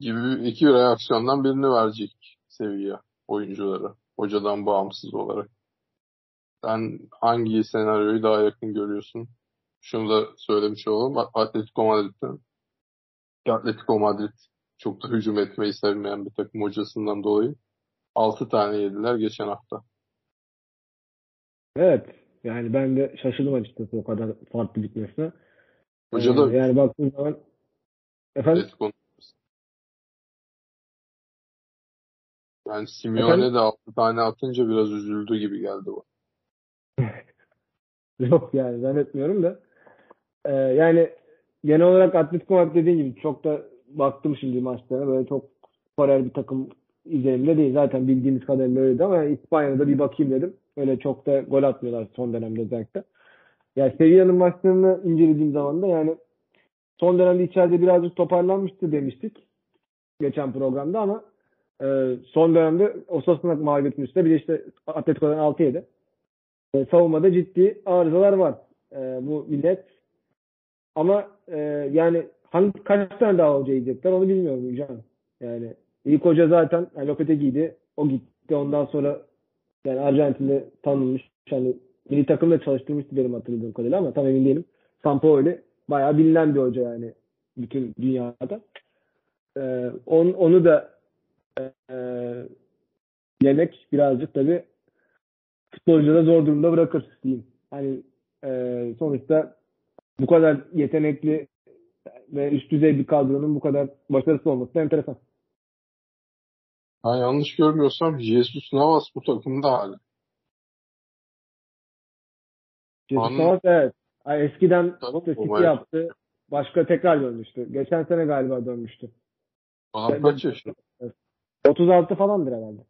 Gibi iki reaksiyondan birini verecek seviye oyunculara. Hocadan bağımsız olarak. Sen hangi senaryoyu daha yakın görüyorsun? Şunu da söylemiş olalım. Atletico Madrid'den. Atletico Madrid çok da hücum etmeyi sevmeyen bir takım hocasından dolayı 6 tane yediler geçen hafta. Evet. Yani ben de şaşırdım açıkçası o kadar farklı bitmesine. Hoca Ee, da yani baktığın zaman efendim Atletico yani Simeone de 6 tane atınca biraz üzüldü gibi geldi bu. yok yani zannetmiyorum da. Ee, yani genel olarak Atletico Madrid dediğin gibi çok da baktım şimdi maçlara böyle çok skorer bir takım izlenimde değil. Zaten bildiğimiz kadarıyla öyleydi ama İspanya'da bir bakayım dedim. Öyle çok da gol atmıyorlar son dönemde özellikle. Yani Sevilla'nın maçlarını incelediğim zaman da yani son dönemde içeride birazcık toparlanmıştı demiştik geçen programda ama e, son dönemde Osasuna mağlubiyetinin üstüne bir de işte Atletico'dan 6 yedi. E, savunmada ciddi arızalar var e, bu millet. Ama e, yani hangi kaç tane daha hoca yiyecekler onu bilmiyorum Yücan. Yani ilk hoca zaten yani Lopetegui'ydi. O gitti. Ondan sonra yani Arjantin'de tanınmış. Yani milli takımda çalıştırmıştı benim hatırladığım kadarıyla ama tam emin değilim. Sampaoli bayağı bilinen bir hoca yani bütün dünyada. Ee, on, onu da e, yemek birazcık tabii futbolcuda zor durumda bırakır diyeyim. Hani e, sonuçta bu kadar yetenekli ve üst düzey bir kadronun bu kadar başarısız olması da enteresan. Ben yanlış görmüyorsam Jesus Navas bu takımda hala. Jesus Anladım. Navas evet. Ay, eskiden City yaptı. Başka tekrar dönmüştü. Geçen sene galiba dönmüştü. Adam kaç yaşında? 36 falandır herhalde.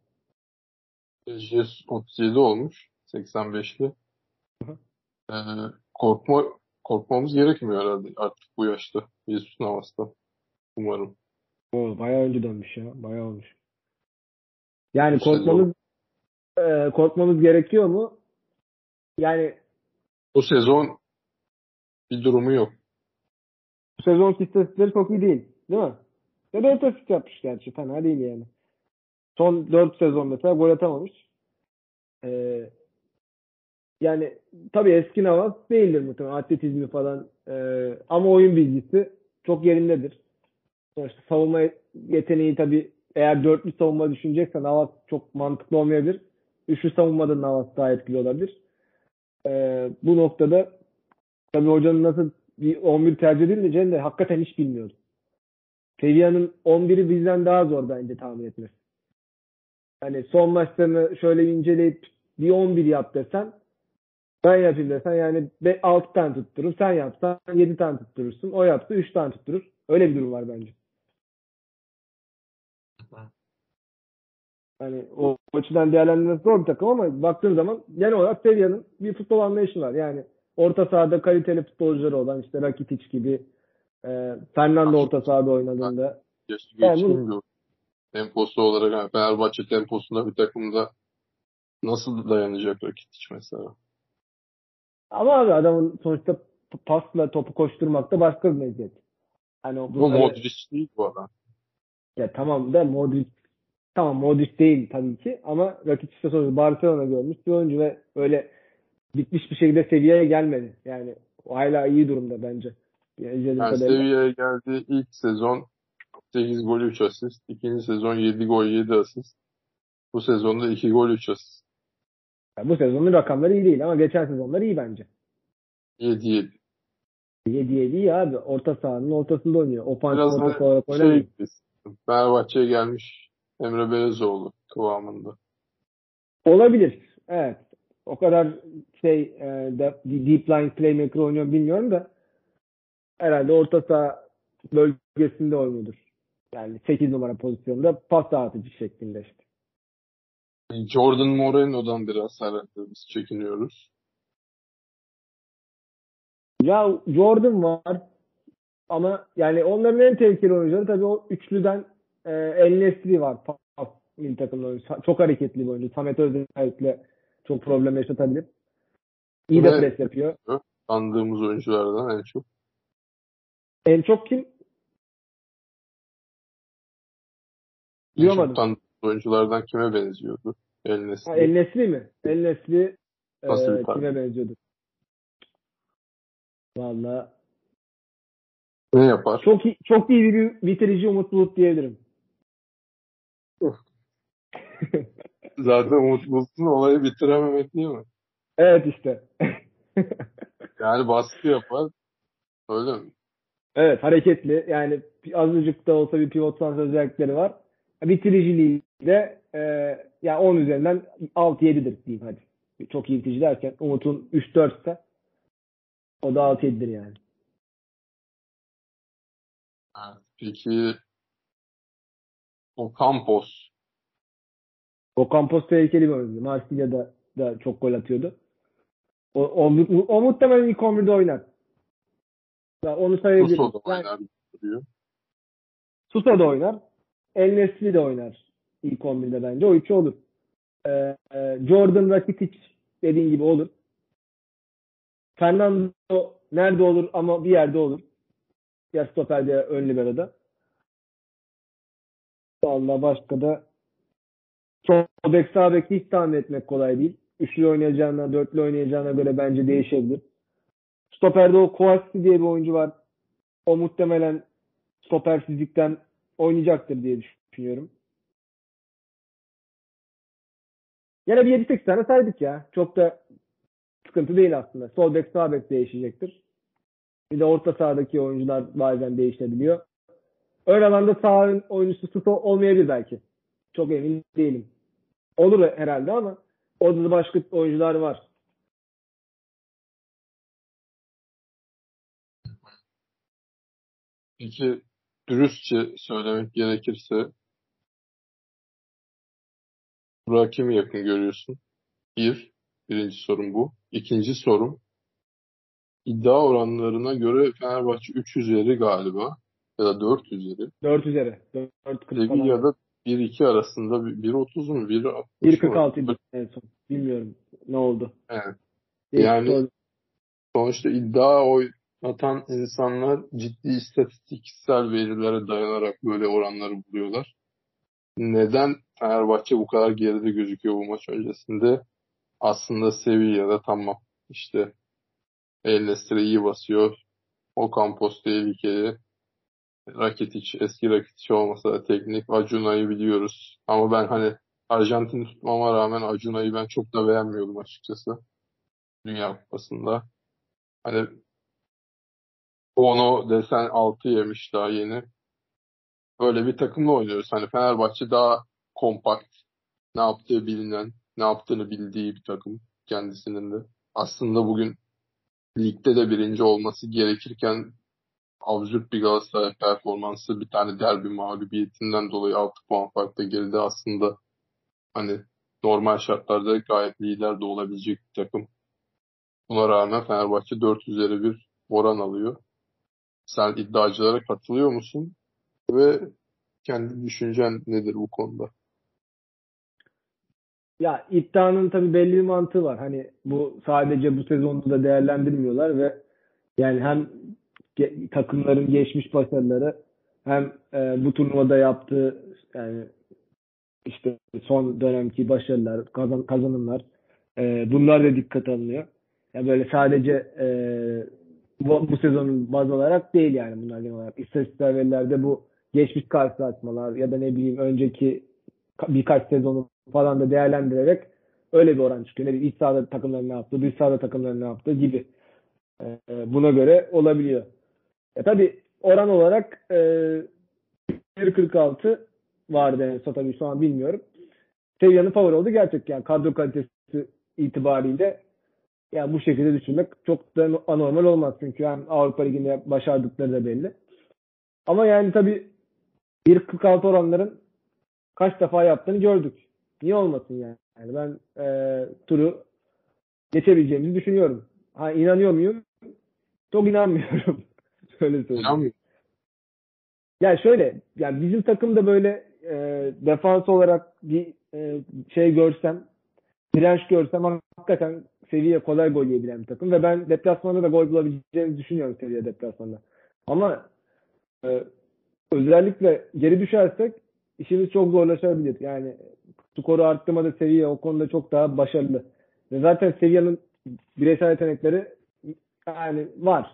Jesus 37 olmuş. 85'li. Hı hı. Ee, korkma, korkmamız gerekmiyor herhalde artık bu yaşta. Jesus Navas'ta. Umarım. O bayağı önce dönmüş ya. Bayağı olmuş. Yani İşte korkmamız e, korkmamız gerekiyor mu? Yani Bu sezon bir durumu yok. bu sezonki istatistikleri çok iyi değil. Değil mi? Ya da asist yapmış gerçi. Fena değil yani. Son 4 sezon mesela gol atamamış. Ee, yani tabii eski Navas değildir muhtemelen. Atletizmi falan. Ee, ama oyun bilgisi çok yerindedir. Sonuçta savunma yeteneği tabii eğer dörtlü savunma düşüneceksen Navas çok mantıklı olmayabilir. Üçlü savunmada Navas daha etkili olabilir. Ee, bu noktada tabii hocanın nasıl bir 11 tercih edilmeyeceğini de hakikaten hiç bilmiyorum. Sevilla'nın 11'i bizden daha zor bence tahmin etmesi. Hani son maçlarını şöyle inceleyip bir 11 yap desen ben yapayım desen yani 6 tane tutturur. Sen yapsan 7 tane tutturursun. O yaptı 3 tane tutturur. Öyle bir durum var bence. Hani o açıdan değerlendirmesi zor bir takım ama baktığın zaman genel olarak Sevilla'nın bir futbol anlayışı var. Yani orta sahada kaliteli futbolcuları olan işte Rakitic gibi e, Fernando orta sahada oynadığında Yaşı Yani temposu olarak yani Fenerbahçe temposunda bir takımda nasıl dayanacak Rakitic mesela? Ama abi adamın sonuçta pasla topu koşturmakta başka bir meziyet. Hani Bu bunları- Modric değil bu adam. Ya tamam da Modric tamam Modric değil tabii ki ama Rakitic de sonuçta Barcelona görmüş bir oyuncu ve öyle bitmiş bir şekilde seviyeye gelmedi. Yani hala iyi durumda bence. Yani seviyeye geldi ilk sezon 8 gol 3 asist. ikinci sezon 7 gol 7 asist. Bu sezonda 2 gol 3 asist. Yani bu sezonun rakamları iyi değil ama geçen sezonlar iyi bence. 7 7. 7 7 iyi abi. Orta sahanın ortasında oynuyor. Ofansif orta olarak oynamıyor. şey. Fenerbahçe'ye gelmiş Emre Belezoğlu kıvamında. Olabilir. Evet. O kadar şey e, de- deep line playmaker oynuyor bilmiyorum da herhalde orta saha bölgesinde oynuyordur. Yani 8 numara pozisyonda pas dağıtıcı şeklinde işte. Jordan Moreno'dan biraz biz çekiniyoruz. Ya Jordan var ama yani onların en tehlikeli oyuncuları tabii o üçlüden e, El Nesri var. Pas milli takımda oyuncu. Çok hareketli bir oyuncu. Samet özellikle çok problem yaşatabilir. İyi de pres yapıyor. Andığımız oyunculardan en çok. En çok kim? Duyamadım. Oyunculardan kime benziyordu? El Nesri. Ha, El Nesri mi? El Nesri e, Nasıl kime benziyordu? Valla Ne yapar? çok iyi, çok iyi bir bitirici Umut Bulut diyebilirim. Zaten Umut Bulut'un olayı bitirememek değil mi? evet işte. Yani baskı yapar. Öyle mi? Evet hareketli. Yani azıcık da olsa bir pivot sans özellikleri var. Bitiriciliği de e, yani 10 üzerinden 6-7'dir diyeyim hadi. Çok iyi bitirici derken Umut'un 3-4 ise o da 6-7'dir yani. Peki o Campos O Campos tehlikeli bir oyuncu. Marsilya'da da çok gol atıyordu. O, o, o muhtemelen ilk 11'de oynar. Ya Onu sayabilirim. Suso da Yani oynar duruyor. Susa da oynar. El Nesri de oynar ilk 11'de bence. O üçü olur. Ee, e, Jordan Rakitic dediğin gibi olur. Fernando nerede olur ama bir yerde olur. Ya stoperde ya ön libero'da. Vallahi başka da sol bek sağ bek hiç tahmin etmek kolay değil. Üçlü oynayacağına, dörtlü oynayacağına göre bence değişebilir. Stoperde o Kowalski diye bir oyuncu var. O muhtemelen stoper fizikten oynayacaktır diye düşünüyorum. Yine bir 7-8 tane saydık ya. Çok da sıkıntı değil aslında. Sol bek sağ bek değişecektir. Bir de orta sahadaki oyuncular bazen değişebiliyor. Ön alanda sağ oyuncusu Suso olmayabilir belki. Çok emin değilim. Olur herhalde ama orada da başka oyuncular var. Peki dürüstçe söylemek gerekirse Burak'ı kimi yakın görüyorsun? Bir. Birinci sorum bu. İkinci sorum iddia oranlarına göre Fenerbahçe 3 üzeri galiba ya da 4 üzeri. 4 üzeri. 4 40 falan. Sevilla'da 1-2 arasında 1.30 mu? 1.60 1.46 idi en son. Bilmiyorum ne oldu. Evet. Yani- oldu. Sonuçta iddia oynatan insanlar ciddi istatistiksel verilere dayanarak böyle oranları buluyorlar. Neden Fenerbahçe bu kadar geride gözüküyor bu maç öncesinde? Aslında Sevilla'da tamam. İşte El Nesri iyi basıyor. Ocampos tehlikeli. Rakitic, eski Rakitic olmasa da teknik. Acuna'yı biliyoruz. Ama ben hani Arjantin'i tutmama rağmen Acuna'yı ben çok da beğenmiyordum açıkçası. Dünya Kupası'nda. Hani onu desen 6 yemiş daha yeni. Böyle bir takımla oynuyoruz. Hani Fenerbahçe daha kompakt. Ne yaptığı bilinen, ne yaptığını bildiği bir takım kendisinin de. Aslında bugün ligde de birinci olması gerekirken absürt bir Galatasaray performansı bir tane derbi mağlubiyetinden dolayı 6 puan farkla geride aslında hani normal şartlarda gayet lider de olabilecek bir takım. Buna rağmen Fenerbahçe 4 üzeri bir oran alıyor. Sen iddiacılara katılıyor musun? Ve kendi düşüncen nedir bu konuda? Ya iddianın tabii belli bir mantığı var. Hani bu sadece bu sezonda da değerlendirmiyorlar ve yani hem ge- takımların geçmiş başarıları hem e, bu turnuvada yaptığı yani işte son dönemki başarılar, kazan, kazanımlar e, bunlar da dikkat alınıyor. Ya böyle sadece e, bu, bu sezonun baz olarak değil yani bunlar genel olarak. İstatistiksel verilerde bu geçmiş karşılaşmalar ya da ne bileyim önceki ka- birkaç sezonu falan da değerlendirerek öyle bir oran çıkıyor. Ne bileyim iç sahada takımların ne yaptı, dış sahada takımların ne yaptı gibi. E, buna göre olabiliyor. E tabi oran olarak e, 1.46 vardı en son tabii şu an bilmiyorum. Sevilla'nın favori oldu gerçekten. Yani kadro kalitesi itibariyle yani bu şekilde düşünmek çok da anormal olmaz. Çünkü hem Avrupa Ligi'nde başardıkları da belli. Ama yani tabii 1.46 oranların kaç defa yaptığını gördük. Niye olmasın yani? Yani ben e, turu geçebileceğimizi düşünüyorum. Ha inanıyor muyum? Çok inanmıyorum. Öyle söyleyeyim. Ya şöyle, yani bizim takımda böyle e, defans olarak bir e, şey görsem, direnç görsem hakikaten seviye kolay gol yiyebilen bir takım ve ben deplasmanda da gol bulabileceğimizi düşünüyorum seviye deplasmanda. Ama e, özellikle geri düşersek işimiz çok zorlaşabilir. Yani skoru arttırmada seviye o konuda çok daha başarılı. Ve zaten seviyenin bireysel yetenekleri yani var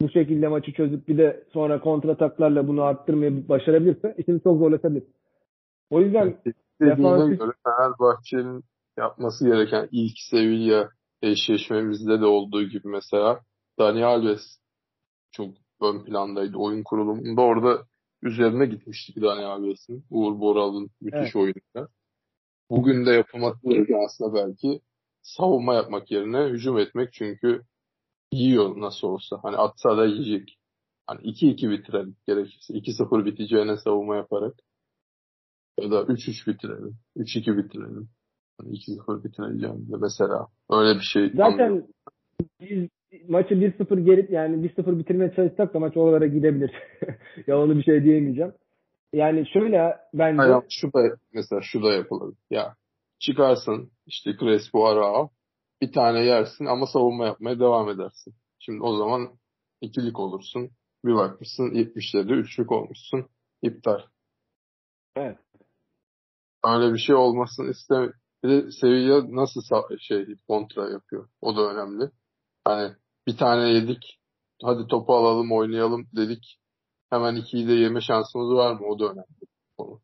bu şekilde maçı çözüp bir de sonra kontrataklarla bunu arttırmayı başarabilirse işini çok zorlaşabilir. O yüzden Dediğine Defansif- göre Fenerbahçe'nin yapması gereken ilk Sevilla eşleşmemizde de olduğu gibi mesela Dani Alves çok ön plandaydı oyun kurulumunda. Orada üzerine gitmiştik Dani Alves'in. Uğur Boral'ın müthiş Evet. oyunuyla. Bugün de yapılması gereken aslında belki savunma yapmak yerine hücum etmek çünkü yiyor nasıl olsa. Hani atsa da yiyecek. Hani 2-2 bitirelim gerekirse. 2-0 biteceğine savunma yaparak. Ya da 3-3 bitirelim. 3-2 bitirelim. Hani 2-0 bitireceğim de mesela. Öyle bir şey anlıyorum. zaten biz maçı 1-0 gelip yani 1-0 bitirmeye çalışsak da maç oralara gidebilir. ya onu bir şey diyemeyeceğim. Yani şöyle bence Hayır, şu da mesela şu da yapılır. Ya çıkarsın işte Crespo Arao bir tane yersin ama savunma yapmaya devam edersin. Şimdi o zaman ikilik olursun. Bir bakmışsın 70'lerde üçlük olmuşsun. İptal. evet. Öyle bir şey olmasını istemiyorum. Bir de Sevilla nasıl şey kontra yapıyor. O da önemli. Hani bir tane yedik. Hadi topu alalım oynayalım dedik. Hemen ikiyi de yeme şansımız var mı? O da önemli.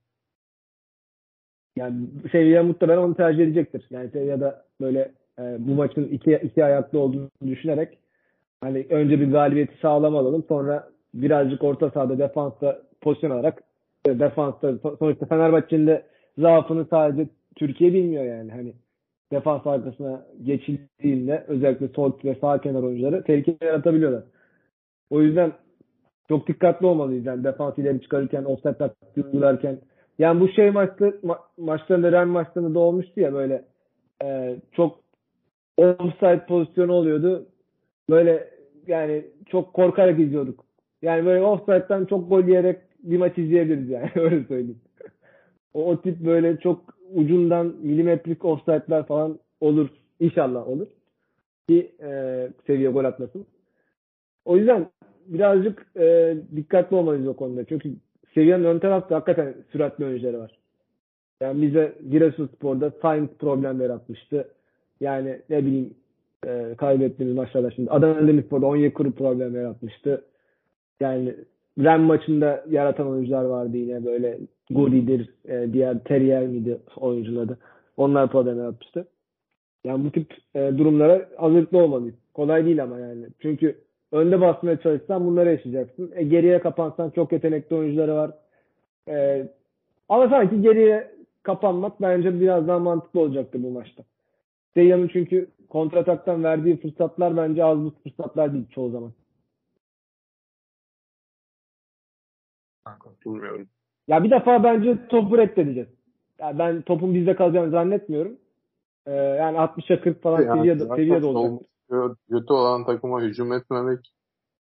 Yani Sevilla muhtemelen onu tercih edecektir. Yani Sevilla'da böyle e, bu maçın iki, iki ayaklı olduğunu düşünerek hani önce bir galibiyeti sağlam alalım sonra birazcık orta sahada defansta pozisyon alarak e, defansta so- sonuçta Fenerbahçe'nin de zaafını sadece Türkiye bilmiyor yani hani defans arkasına geçildiğinde özellikle sol ve sağ kenar oyuncuları tehlike yaratabiliyorlar. O yüzden çok dikkatli olmalıyız yani defans ileri çıkarırken, offset taktiği. Yani bu şey maçta, ma- maçlarında Ren maçlarında da olmuştu ya böyle e, çok offside pozisyonu oluyordu. Böyle yani çok korkarak izliyorduk. Yani böyle offside'den çok gol yiyerek bir maç izleyebiliriz yani öyle söyleyeyim. O, o tip böyle çok ucundan milimetrik offside'ler falan olur. İnşallah olur. Ki e, seviye gol atmasın. O yüzden birazcık e, dikkatli olmalıyız o konuda. Çünkü seviyenin ön tarafta hakikaten süratli oyuncuları var. Yani bize Giresunspor'da Sainz problemleri atmıştı. Yani ne bileyim e, kaybettiğimiz maçlarda şimdi Adana Demirspor'da Onyekuru problem yaratmıştı. Yani Ren maçında yaratan oyuncular vardı yine böyle Godi'dir, e, diğer Terrier miydi oyuncunun adı. Onlar problem yaratmıştı. Yani bu tip e, durumlara hazırlıklı olmalıyız. Kolay değil ama yani. Çünkü önde basmaya çalışsan bunları yaşayacaksın. E, geriye kapansan çok yetenekli oyuncuları var. E, ama sanki geriye kapanmak bence biraz daha mantıklı olacaktır bu maçta. Seyyan'ın çünkü kontrataktan verdiği fırsatlar bence az bu fırsatlar değil çoğu zaman. Ben katılmıyorum. Ya bir defa bence topu reddedeceğiz. Yani ben topun bizde kalacağını zannetmiyorum. Ee, yani 60'a 40 falan Yani seviyede, seviyede olacak. Kötü olan takıma hücum etmemek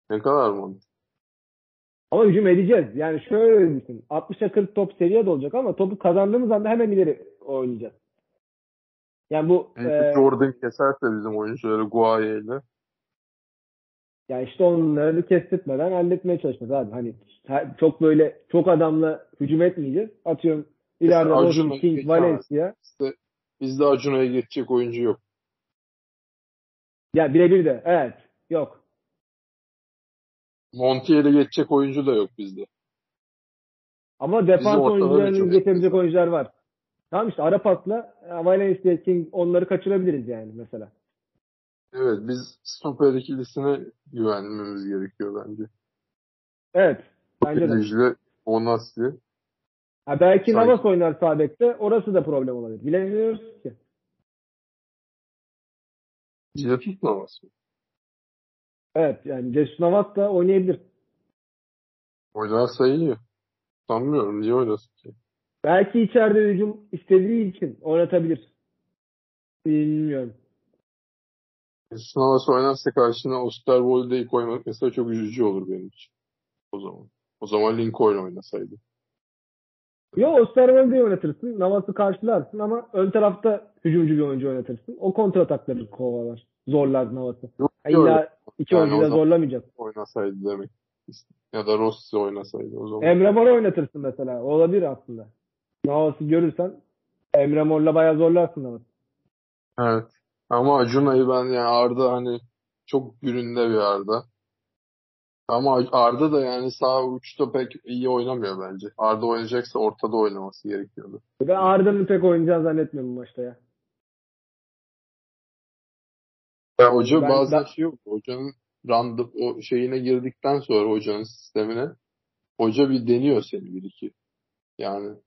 ne kadar mı? Ama hücum edeceğiz. Yani şöyle düşün. 60'a 40 top seviyede olacak ama topu kazandığımız anda hemen ileri oynayacağız. Yani bu Belki e, Jordan keserse bizim oyuncuları Guaye ile. Yani işte onları kestirtmeden halletmeye çalışacağız abi. Hani çok böyle çok adamla hücum etmeyeceğiz. Atıyorum ileride Rossi, King. Valencia. İşte bizde Acuna'ya geçecek oyuncu yok. Ya birebir de. Evet. Yok. Montiel'e geçecek oyuncu da yok bizde. Ama defans oyuncularını getirecek oyuncular var. Tamam işte ara pasla e, Valencia, King onları kaçırabiliriz yani mesela. Evet biz stoper ikilisine güvenmemiz gerekiyor bence. Evet. Bence de. Onassi. Ha, belki Sanki- Navas oynar sağ bekte. Orası da problem olabilir. Bilemiyoruz ki. Dicle tutmamaz mı? Evet yani Jesus Navas da oynayabilir. Oynarsa iyi. Sanmıyorum. Niye oynasın ki? Belki içeride hücum istediği için oynatabilir. Bilmiyorum. Sınavası oynarsa karşına Osterwolde'yi koymak mesela çok üzücü olur benim için. O zaman. O zaman Lincoln oynasaydı. Yo Osterwolde'yi oynatırsın. Navas'ı karşılarsın ama ön tarafta hücumcu bir oyuncu oynatırsın. O kontratakları kovalar. Zorlar Navas'ı. İlla iki Yani oyuncu da zorlamayacak. oynasaydı demek. Ya da Rossi oynasaydı o zaman. Emre Mor'u oynatırsın mesela. O olabilir aslında. Navas'ı görürsen Emre Mor'la bayağı zorlarsın Navas'ı. Evet. Ama Acuna'yı ben yani Arda hani çok gününde bir Arda. Ama Arda da yani sağ uçta pek iyi oynamıyor bence. Arda oynayacaksa ortada oynaması gerekiyordu. Ben Arda'nın pek oynayacağını zannetmiyorum maçta ya. Ya hoca Ben- bazen ben- şey yok. Hocanın randı, o şeyine girdikten sonra hocanın sistemine hoca bir deniyor seni bir iki. Yani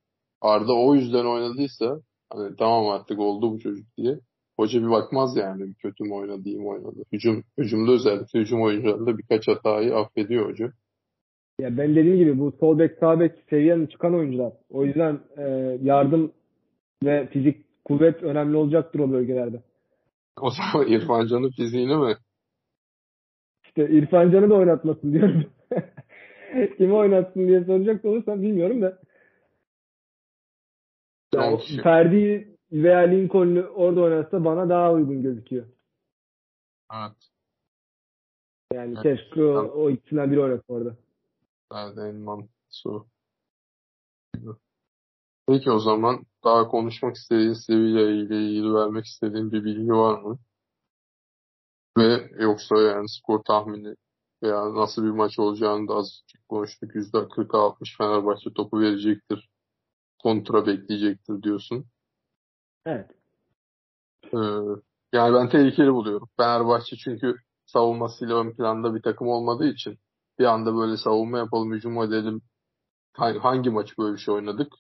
Arda o yüzden oynadıysa hani tamam artık oldu bu çocuk diye. Hoca bir bakmaz yani kötü mü oynadı, iyi mi oynadı. Hücum, hücumda özellikle hücum oyuncularında birkaç hatayı affediyor hoca. Ya ben dediğim gibi bu sol bek sağ bek seviyenin çıkan oyuncular. O yüzden e, yardım ve fizik kuvvet önemli olacaktır o bölgelerde. O zaman İrfan Can'ın fiziğini mi? İşte İrfan Can'ı da oynatmasın diyorum. Kimi oynatsın diye soracak olursan bilmiyorum da. Ya, Son o kişi. Ferdi veya Lincoln'u orada oynatsa bana daha uygun gözüküyor. Evet. Yani Evet. keşke o, o ikisinden biri oynatsa orada. Nerede en mantıklısı o. Peki o zaman daha konuşmak istediğin Sevilla ile ilgili vermek istediğin bir bilgi var mı? Ve yoksa yani skor tahmini veya nasıl bir maç olacağını da az çok konuştuk. %40'a 60 Fenerbahçe topu verecektir. Kontra bekleyecektir diyorsun. Evet. Ee, yani ben tehlikeli buluyorum. Fenerbahçe çünkü savunmasıyla ön planda bir takım olmadığı için bir anda böyle savunma yapalım, hücum edelim. Hangi, hangi maç böyle bir şey oynadık?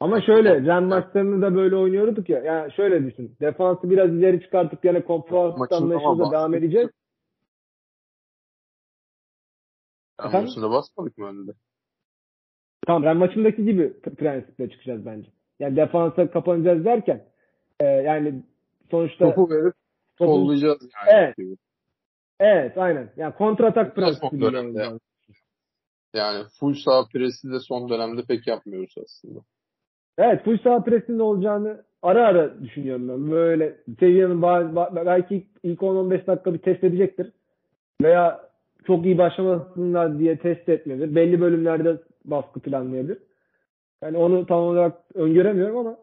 Ama şöyle Ren maçlarını da böyle oynuyorduk ya. Yani şöyle düşün. Defansı biraz ileri çıkartıp yani ama anlayışımıza devam edeceğiz. Üstüne basmadık mı önünde? Tamam Ren maçındaki gibi prensiple çıkacağız bence. Yani defansa kapanacağız derken e, yani sonuçta Topu verip topu- kollayacağız yani. Evet. Evet aynen. Yani kontratak dönemde oynayacağız. Yani full sağ presi de son dönemde pek yapmıyoruz aslında. Evet full saha presinde olacağını ara ara düşünüyorum ben. Böyle seviyenin belki ilk 10-15 dakika bir test edecektir. Veya çok iyi başlamasınlar diye test etmedir. Belli bölümlerde baskı planlayabilir. Yani onu tam olarak öngöremiyorum ama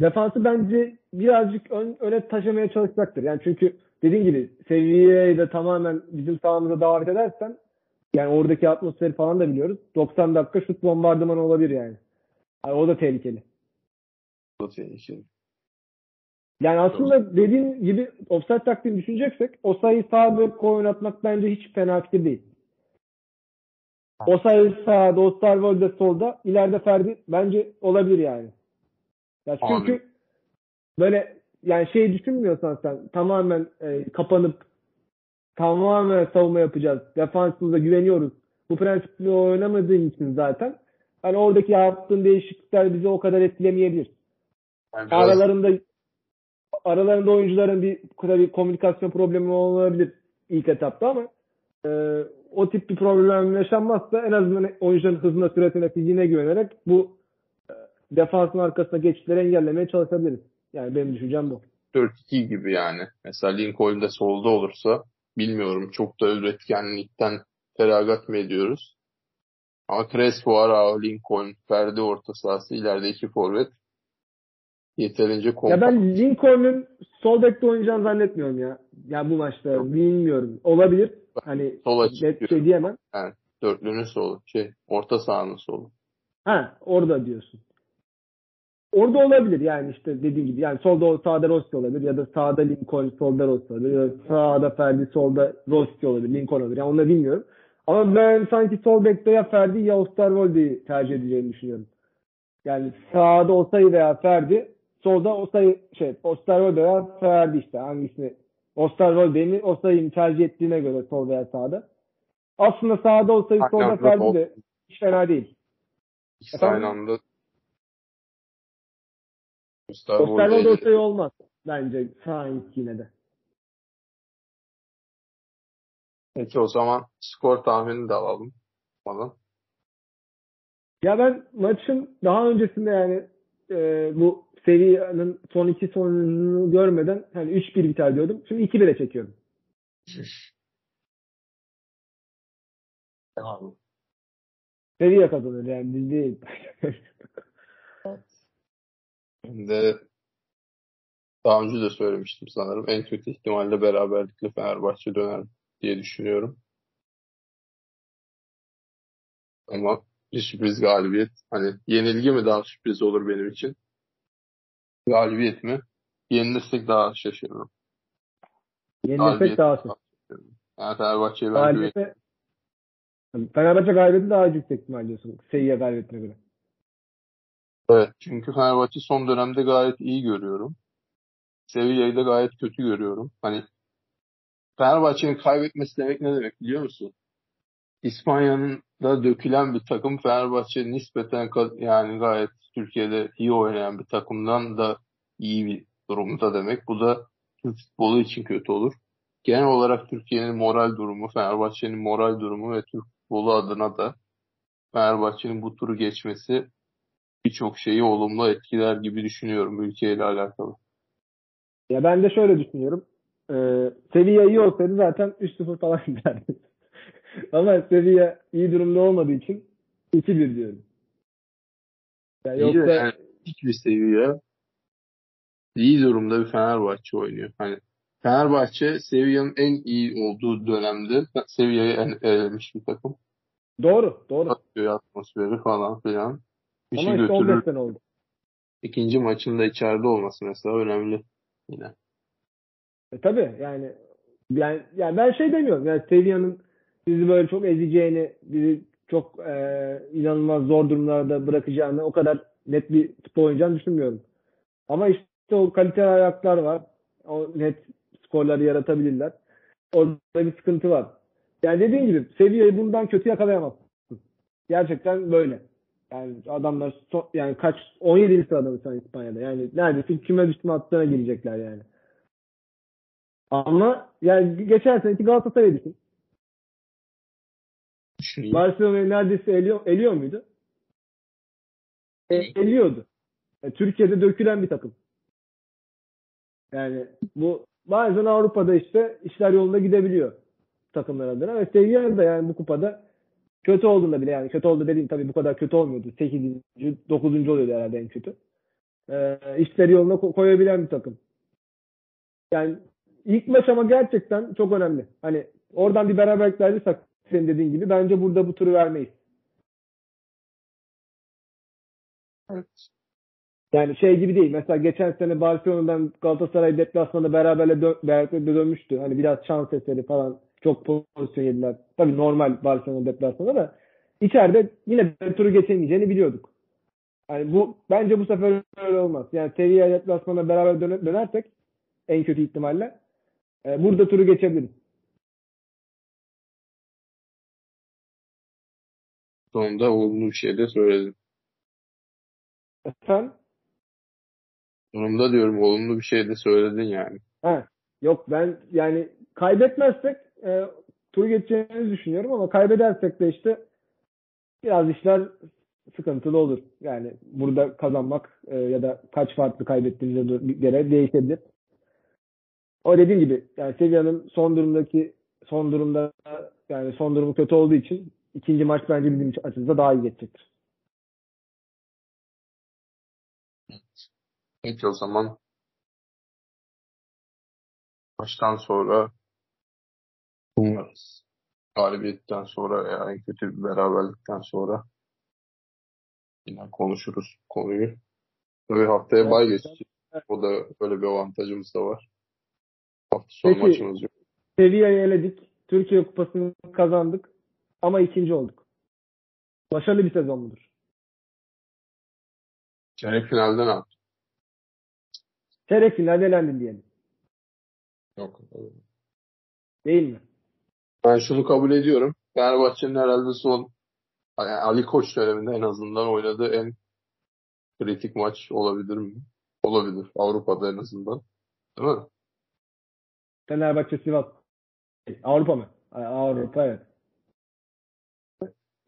defansı bence birazcık ön, öne taşımaya çalışacaktır. Yani çünkü dediğim gibi seviyeyi de tamamen bizim sahamıza davet edersen yani oradaki atmosferi falan da biliyoruz. 90 dakika şut bombardımanı olabilir yani. yani o da tehlikeli. Da tehlikeli. Yani aslında dediğin gibi offside taktiğini düşüneceksek o sayıyı sağ bek oynatmak bence hiç fena fikir değil. O sayı sağda, Osterwolde solda, ileride Ferdi bence olabilir yani. Ya çünkü Abi. böyle yani şey düşünmüyorsan sen tamamen e, kapanıp tamamen savunma yapacağız. Defansımıza güveniyoruz. Bu prensiple oynamadığın için zaten hani oradaki yaptığın değişiklikler bizi o kadar etkilemeyebilir. Yani biraz Aralarında aralarında oyuncuların bir tabii komünikasyon problemi olabilir ilk etapta ama e, o tip bir problem yaşanmazsa en azından oyuncuların hızına, süratine, fiziğine güvenerek bu e, defansın arkasına geçişleri engellemeye çalışabiliriz. Yani benim düşüncem bu. 4-2 gibi yani. Mesela Lincoln de solda olursa bilmiyorum çok da üretkenlikten feragat mı ediyoruz? Ama Crespo, Arao, Lincoln, Ferdi orta sahası, ileride iki forvet yeterince Ya kompakt. ben Lincoln'un sol bekte oynayacağını zannetmiyorum ya. Ya bu maçta bilmiyorum. Olabilir. Hani Sol açık net diyor. şey diyemem. Dörtlünün solu. Şey, orta sahanın solu. Ha orada diyorsun. Orada olabilir yani işte dediğim gibi yani solda sağda Rossi olabilir ya da sağda Lincoln solda Rossi olabilir ya da sağda Ferdi solda Rossi olabilir Lincoln olabilir yani onu da bilmiyorum. Ama ben sanki sol bekte ya Ferdi ya Osterwolde'yi tercih edeceğini düşünüyorum. Yani sağda Osayi veya Ferdi solda Osayi şey Osterwolde veya Ferdi işte hangisini Osterwolde'yi Osayi'ni tercih ettiğine göre sol veya sağda. Aslında sağda Aynı solda sol- de hiç fena değil. İkisi aynı anda Osterwolde olmaz bence sağ yine de. Peki o zaman skor tahmini de alalım. Falan. Ya ben maçın daha öncesinde yani e, bu serinin son iki sonunu görmeden hani 3-1 biter diyordum. Şimdi 2-1'e çekiyorum. Tamam. Seviye kazanır yani biz değil. De daha önce de söylemiştim sanırım. En kötü ihtimalle beraberlikle Fenerbahçe döner diye düşünüyorum. Ama bir sürpriz galibiyet. Hani yenilgi mi daha sürpriz olur benim için? Galibiyet mi? Yenilirsek daha şaşırırım. Yenilirsek daha çok. Yani Fenerbahçe'ye ben. Galibiyete Fenerbahçe galibiyeti daha yüksek ihtimal diyorsun. Seviye galibiyetine göre. Evet, çünkü Fenerbahçe son dönemde gayet iyi görüyorum. Sevilla'yı da gayet kötü görüyorum. Hani Fenerbahçe'nin kaybetmesi demek ne demek biliyor musun? İspanya'nın da dökülen bir takım Fenerbahçe nispeten yani gayet Türkiye'de iyi oynayan bir takımdan da iyi bir durumda demek. Bu da Türk futbolu için kötü olur. Genel olarak Türkiye'nin moral durumu, Fenerbahçe'nin moral durumu ve Türk futbolu adına da Fenerbahçe'nin bu turu geçmesi birçok şeyi olumlu etkiler gibi düşünüyorum ülkeyle alakalı. Ya ben de şöyle düşünüyorum. Ee, seviye iyi olsaydı zaten 3-0 falan giderdi. Ama seviye iyi durumda olmadığı için 2-1 diyorum. Ya İyi de yoksa yani hiçbir seviye iyi durumda bir Fenerbahçe oynuyor. Hani Fenerbahçe Sevilla'nın en iyi olduğu dönemde Sevilla'yı elemiş bir takım. doğru, doğru. Atıyor atmosferi falan filan. Bir Ama şey işte götürür. 15 sene oldu. İkinci maçında içeride olması mesela önemli yine. E, tabii yani yani, yani ben şey demiyorum. Yani Sevilla'nın bizi böyle çok ezeceğini, bizi çok e, inanılmaz zor durumlarda bırakacağını o kadar net bir futbol oynayacağını düşünmüyorum. Ama işte o kaliteli ayaklar var. O net skorları yaratabilirler. Orada bir sıkıntı var. Yani dediğim gibi Sevilla'yı bundan kötü yakalayamazsın. Gerçekten böyle. Yani adamlar so- yani kaç 17. sırada mı İspanya'da. Yani neredeyse küme düşme hattına girecekler yani. Ama yani geçen seneki Galatasaray'ı düşün. Düşüneyim. Barcelona'yı neredeyse eliyor, eliyor muydu? E, eliyordu. Yani Türkiye'de dökülen bir takım. Yani bu bazen Avrupa'da işte işler yolunda gidebiliyor takımlar adına ve Sevilla da yani bu kupada kötü olduğunda bile yani kötü oldu dediğim tabii bu kadar kötü olmuyordu. 8. 9. oluyordu herhalde en kötü. Ee, işleri yoluna ko- koyabilen bir takım. Yani ilk maç ama gerçekten çok önemli. Hani oradan bir beraberlik alırsak senin dediğin gibi bence burada bu turu vermeyiz. Evet. Yani şey gibi değil. Mesela geçen sene Barcelona'dan Galatasaray deplasmanında beraberle dö- beraberlikle dönmüştü. Hani biraz şans eseri falan. Çok pozisyon yediler. Tabii normal Barcelona deplasmanında da içeride yine de turu geçemeyeceğini biliyorduk. Yani bu bence bu sefer öyle olmaz. Yani Sevilla deplasmanına beraber döne- dönersek en kötü ihtimalle e, burada turu geçebiliriz. Sonunda olumlu bir şey de söyledin. Sen? Sonunda diyorum olumlu bir şey de söyledin yani. Ha, yok ben yani kaybetmezsek e, turu geçeceğimizi düşünüyorum ama kaybedersek de işte biraz işler sıkıntılı olur. Yani burada kazanmak e, ya da kaç farklı kaybettiğimize göre değişebilir. O dediğim gibi yani Sevilla'nın son durumdaki son durumda yani son durumu kötü olduğu için ikinci maç bence bizim açımızda daha iyi geçecektir. Peki o zaman maçtan sonra umarız. Galibiyetten sonra veya en kötü bir beraberlikten sonra yine konuşuruz konuyu. Tabii haftaya bay geçecek. O da böyle bir avantajımız da var. Hafta sonu Peki. maçımız yok. Sevilla'yı eledik. Türkiye Kupası'nı kazandık. Ama ikinci olduk. Başarılı bir sezon mudur? Çeyrek finalde ne yaptık? Çeyrek finalde elendin diyelim. Yok. Değil mi? Ben şunu kabul ediyorum. Fenerbahçe'nin herhalde son Ali Koç döneminde en azından oynadığı en kritik maç olabilir mi? Olabilir. Avrupa'da en azından. Değil mi? Fenerbahçe Sivas. Avrupa mı? Avrupa evet.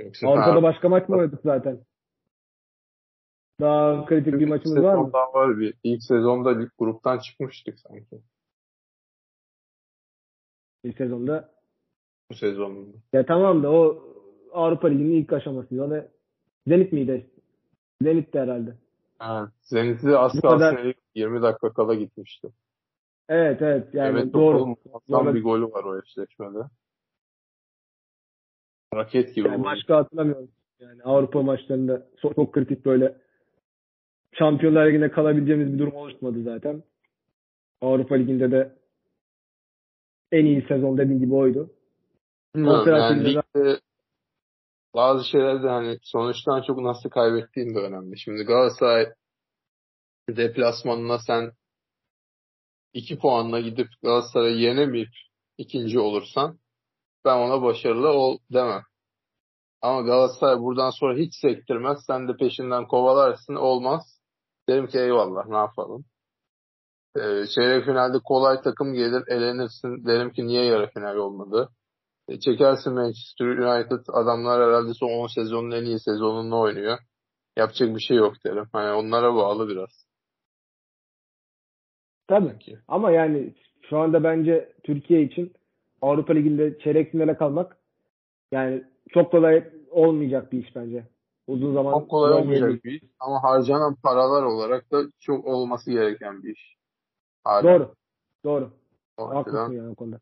Yoksa Avrupa'da Fener- başka maç mı oynadık zaten? Daha kritik bir İlk maçımız var mı? sezonda var bir. İlk sezonda lig gruptan çıkmıştık sanki. Bir sezonda. Bu sezonunda. Ya tamam da o Avrupa Ligi'nin ilk aşamasıydı. O da Zenit miydi? Zenit'ti herhalde. Evet. Zenit'i az kalsın kadar- 20 dakika kala gitmişti. Evet evet yani evet doğru. Doğru. bir golü var o eşleşmede. Raket gibi. Yani başka hatırlamıyorum. Yani Avrupa maçlarında çok, çok kritik böyle Şampiyonlar Ligi'nde kalabileceğimiz bir durum oluşmadı zaten. Avrupa Ligi'nde de en iyi sezon dediğim gibi oydu. Konferans yani ligde bazı şeyler de hani sonuçtan çok nasıl kaybettiğin de önemli. Şimdi Galatasaray deplasmanına sen 2 puanla gidip Galatasaray'ı yenemeyip ikinci olursan ben ona başarılı ol demem. Ama Galatasaray buradan sonra hiç sektirmez. Sen de peşinden kovalarsın. Olmaz. Derim ki eyvallah ne yapalım. Ee, çeyrek finalde kolay takım gelir elenirsin. Derim ki niye yarı final olmadı. E, çekersin Manchester United adamlar herhalde son 10 sezonun en iyi sezonunu oynuyor. Yapacak bir şey yok derim. Hani onlara bağlı biraz. tabii. Ki. Ama yani şu anda bence Türkiye için Avrupa Ligi'nde çeyrek finale kalmak yani çok kolay olmayacak bir iş bence. Uzun zaman Çok kolay olmayacak bir- iş. Ama harcanan paralar olarak da çok olması gereken bir iş. Hala. Doğru. Doğru. O Haklısın yani o konuda.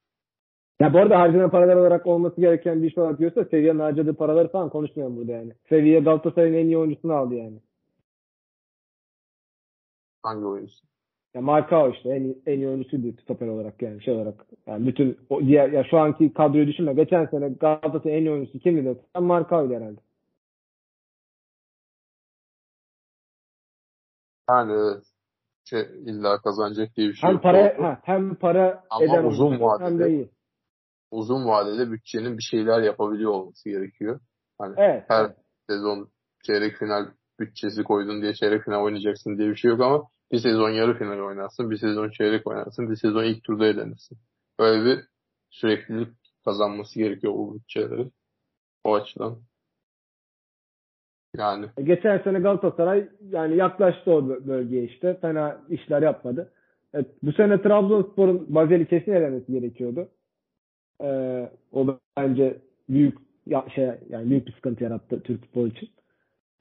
Ya bu arada harcanan paralar olarak olması gereken bir iş olarak diyorsa Sevilla'nın harcadığı paraları falan konuşmuyorum burada yani. Sevilla Galatasaray'ın en iyi oyuncusunu aldı yani. Hangi oyuncusu? Ya Marcao işte en en iyi oyuncusuydu stoper olarak yani şey olarak. Yani bütün o diğer ya şu anki kadroyu düşünme. Geçen sene Galatasaray'ın en iyi oyuncusu kimdi dersen Marcao'ydu herhalde. Yani. Şey, illa kazanacak diye bir şey Hem yok. para ha, hem para Ama eden uzun oyuncu, hem de vadede- iyi. Uzun vadede bütçenin bir şeyler yapabiliyor olması gerekiyor. Hani Evet. her sezon çeyrek final bütçesi koydun diye çeyrek final oynayacaksın diye bir şey yok ama bir sezon yarı final oynarsın, bir sezon çeyrek oynarsın, bir sezon ilk turda elenirsin. Böyle bir süreklilik kazanması gerekiyor bu bütçelerin. o açıdan. Yani E, Geçen sene Galatasaray yani yaklaştı o bö- bölgeye işte. Fena işler yapmadı. Evet, bu sene Trabzonspor'un Bazel'i kesin elemesi gerekiyordu. Ee, o bence büyük ya, şey yani büyük bir sıkıntı yarattı Türk futbolu için.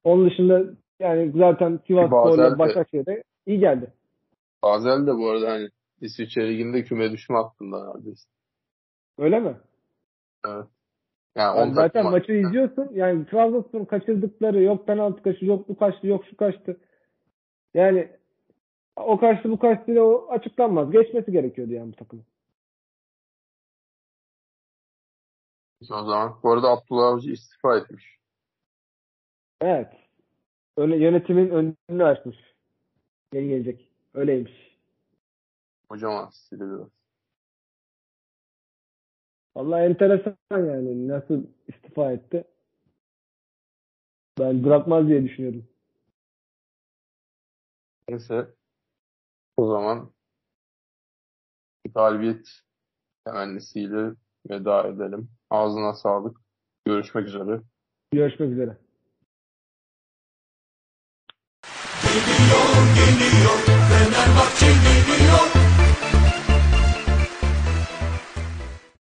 Onun dışında yani zaten Sivas Spor'la de- Başakşehir'de iyi geldi. Basel de bu arada hani İsviçre Ligi'nde küme düşme hattında neredeyse. Öyle mi? Yani Yani on zaten takım maçı izliyorsun. Yani Trabzonspor'un kaçırdıkları yok penaltı kaçtı, yok bu kaçtı, yok şu kaçtı. Yani o kaçtı bu kaçtı da o açıklanmaz. Geçmesi gerekiyordu yani bu takımın. O zaman. Bu arada Abdullah Avcı istifa etmiş. Evet. Öyle yönetimin önünü açmış. Yeni gelecek. Öyleymiş. Kocaman stili biraz. Vallahi enteresan yani. Nasıl istifa etti? Ben bırakmaz diye düşünüyordum. Neyse. O zaman galibiyet temennisiyle veda edelim. Ağzına sağlık. Görüşmek üzere. Görüşmek üzere. Geliyor geliyor Fenerbahçe geliyor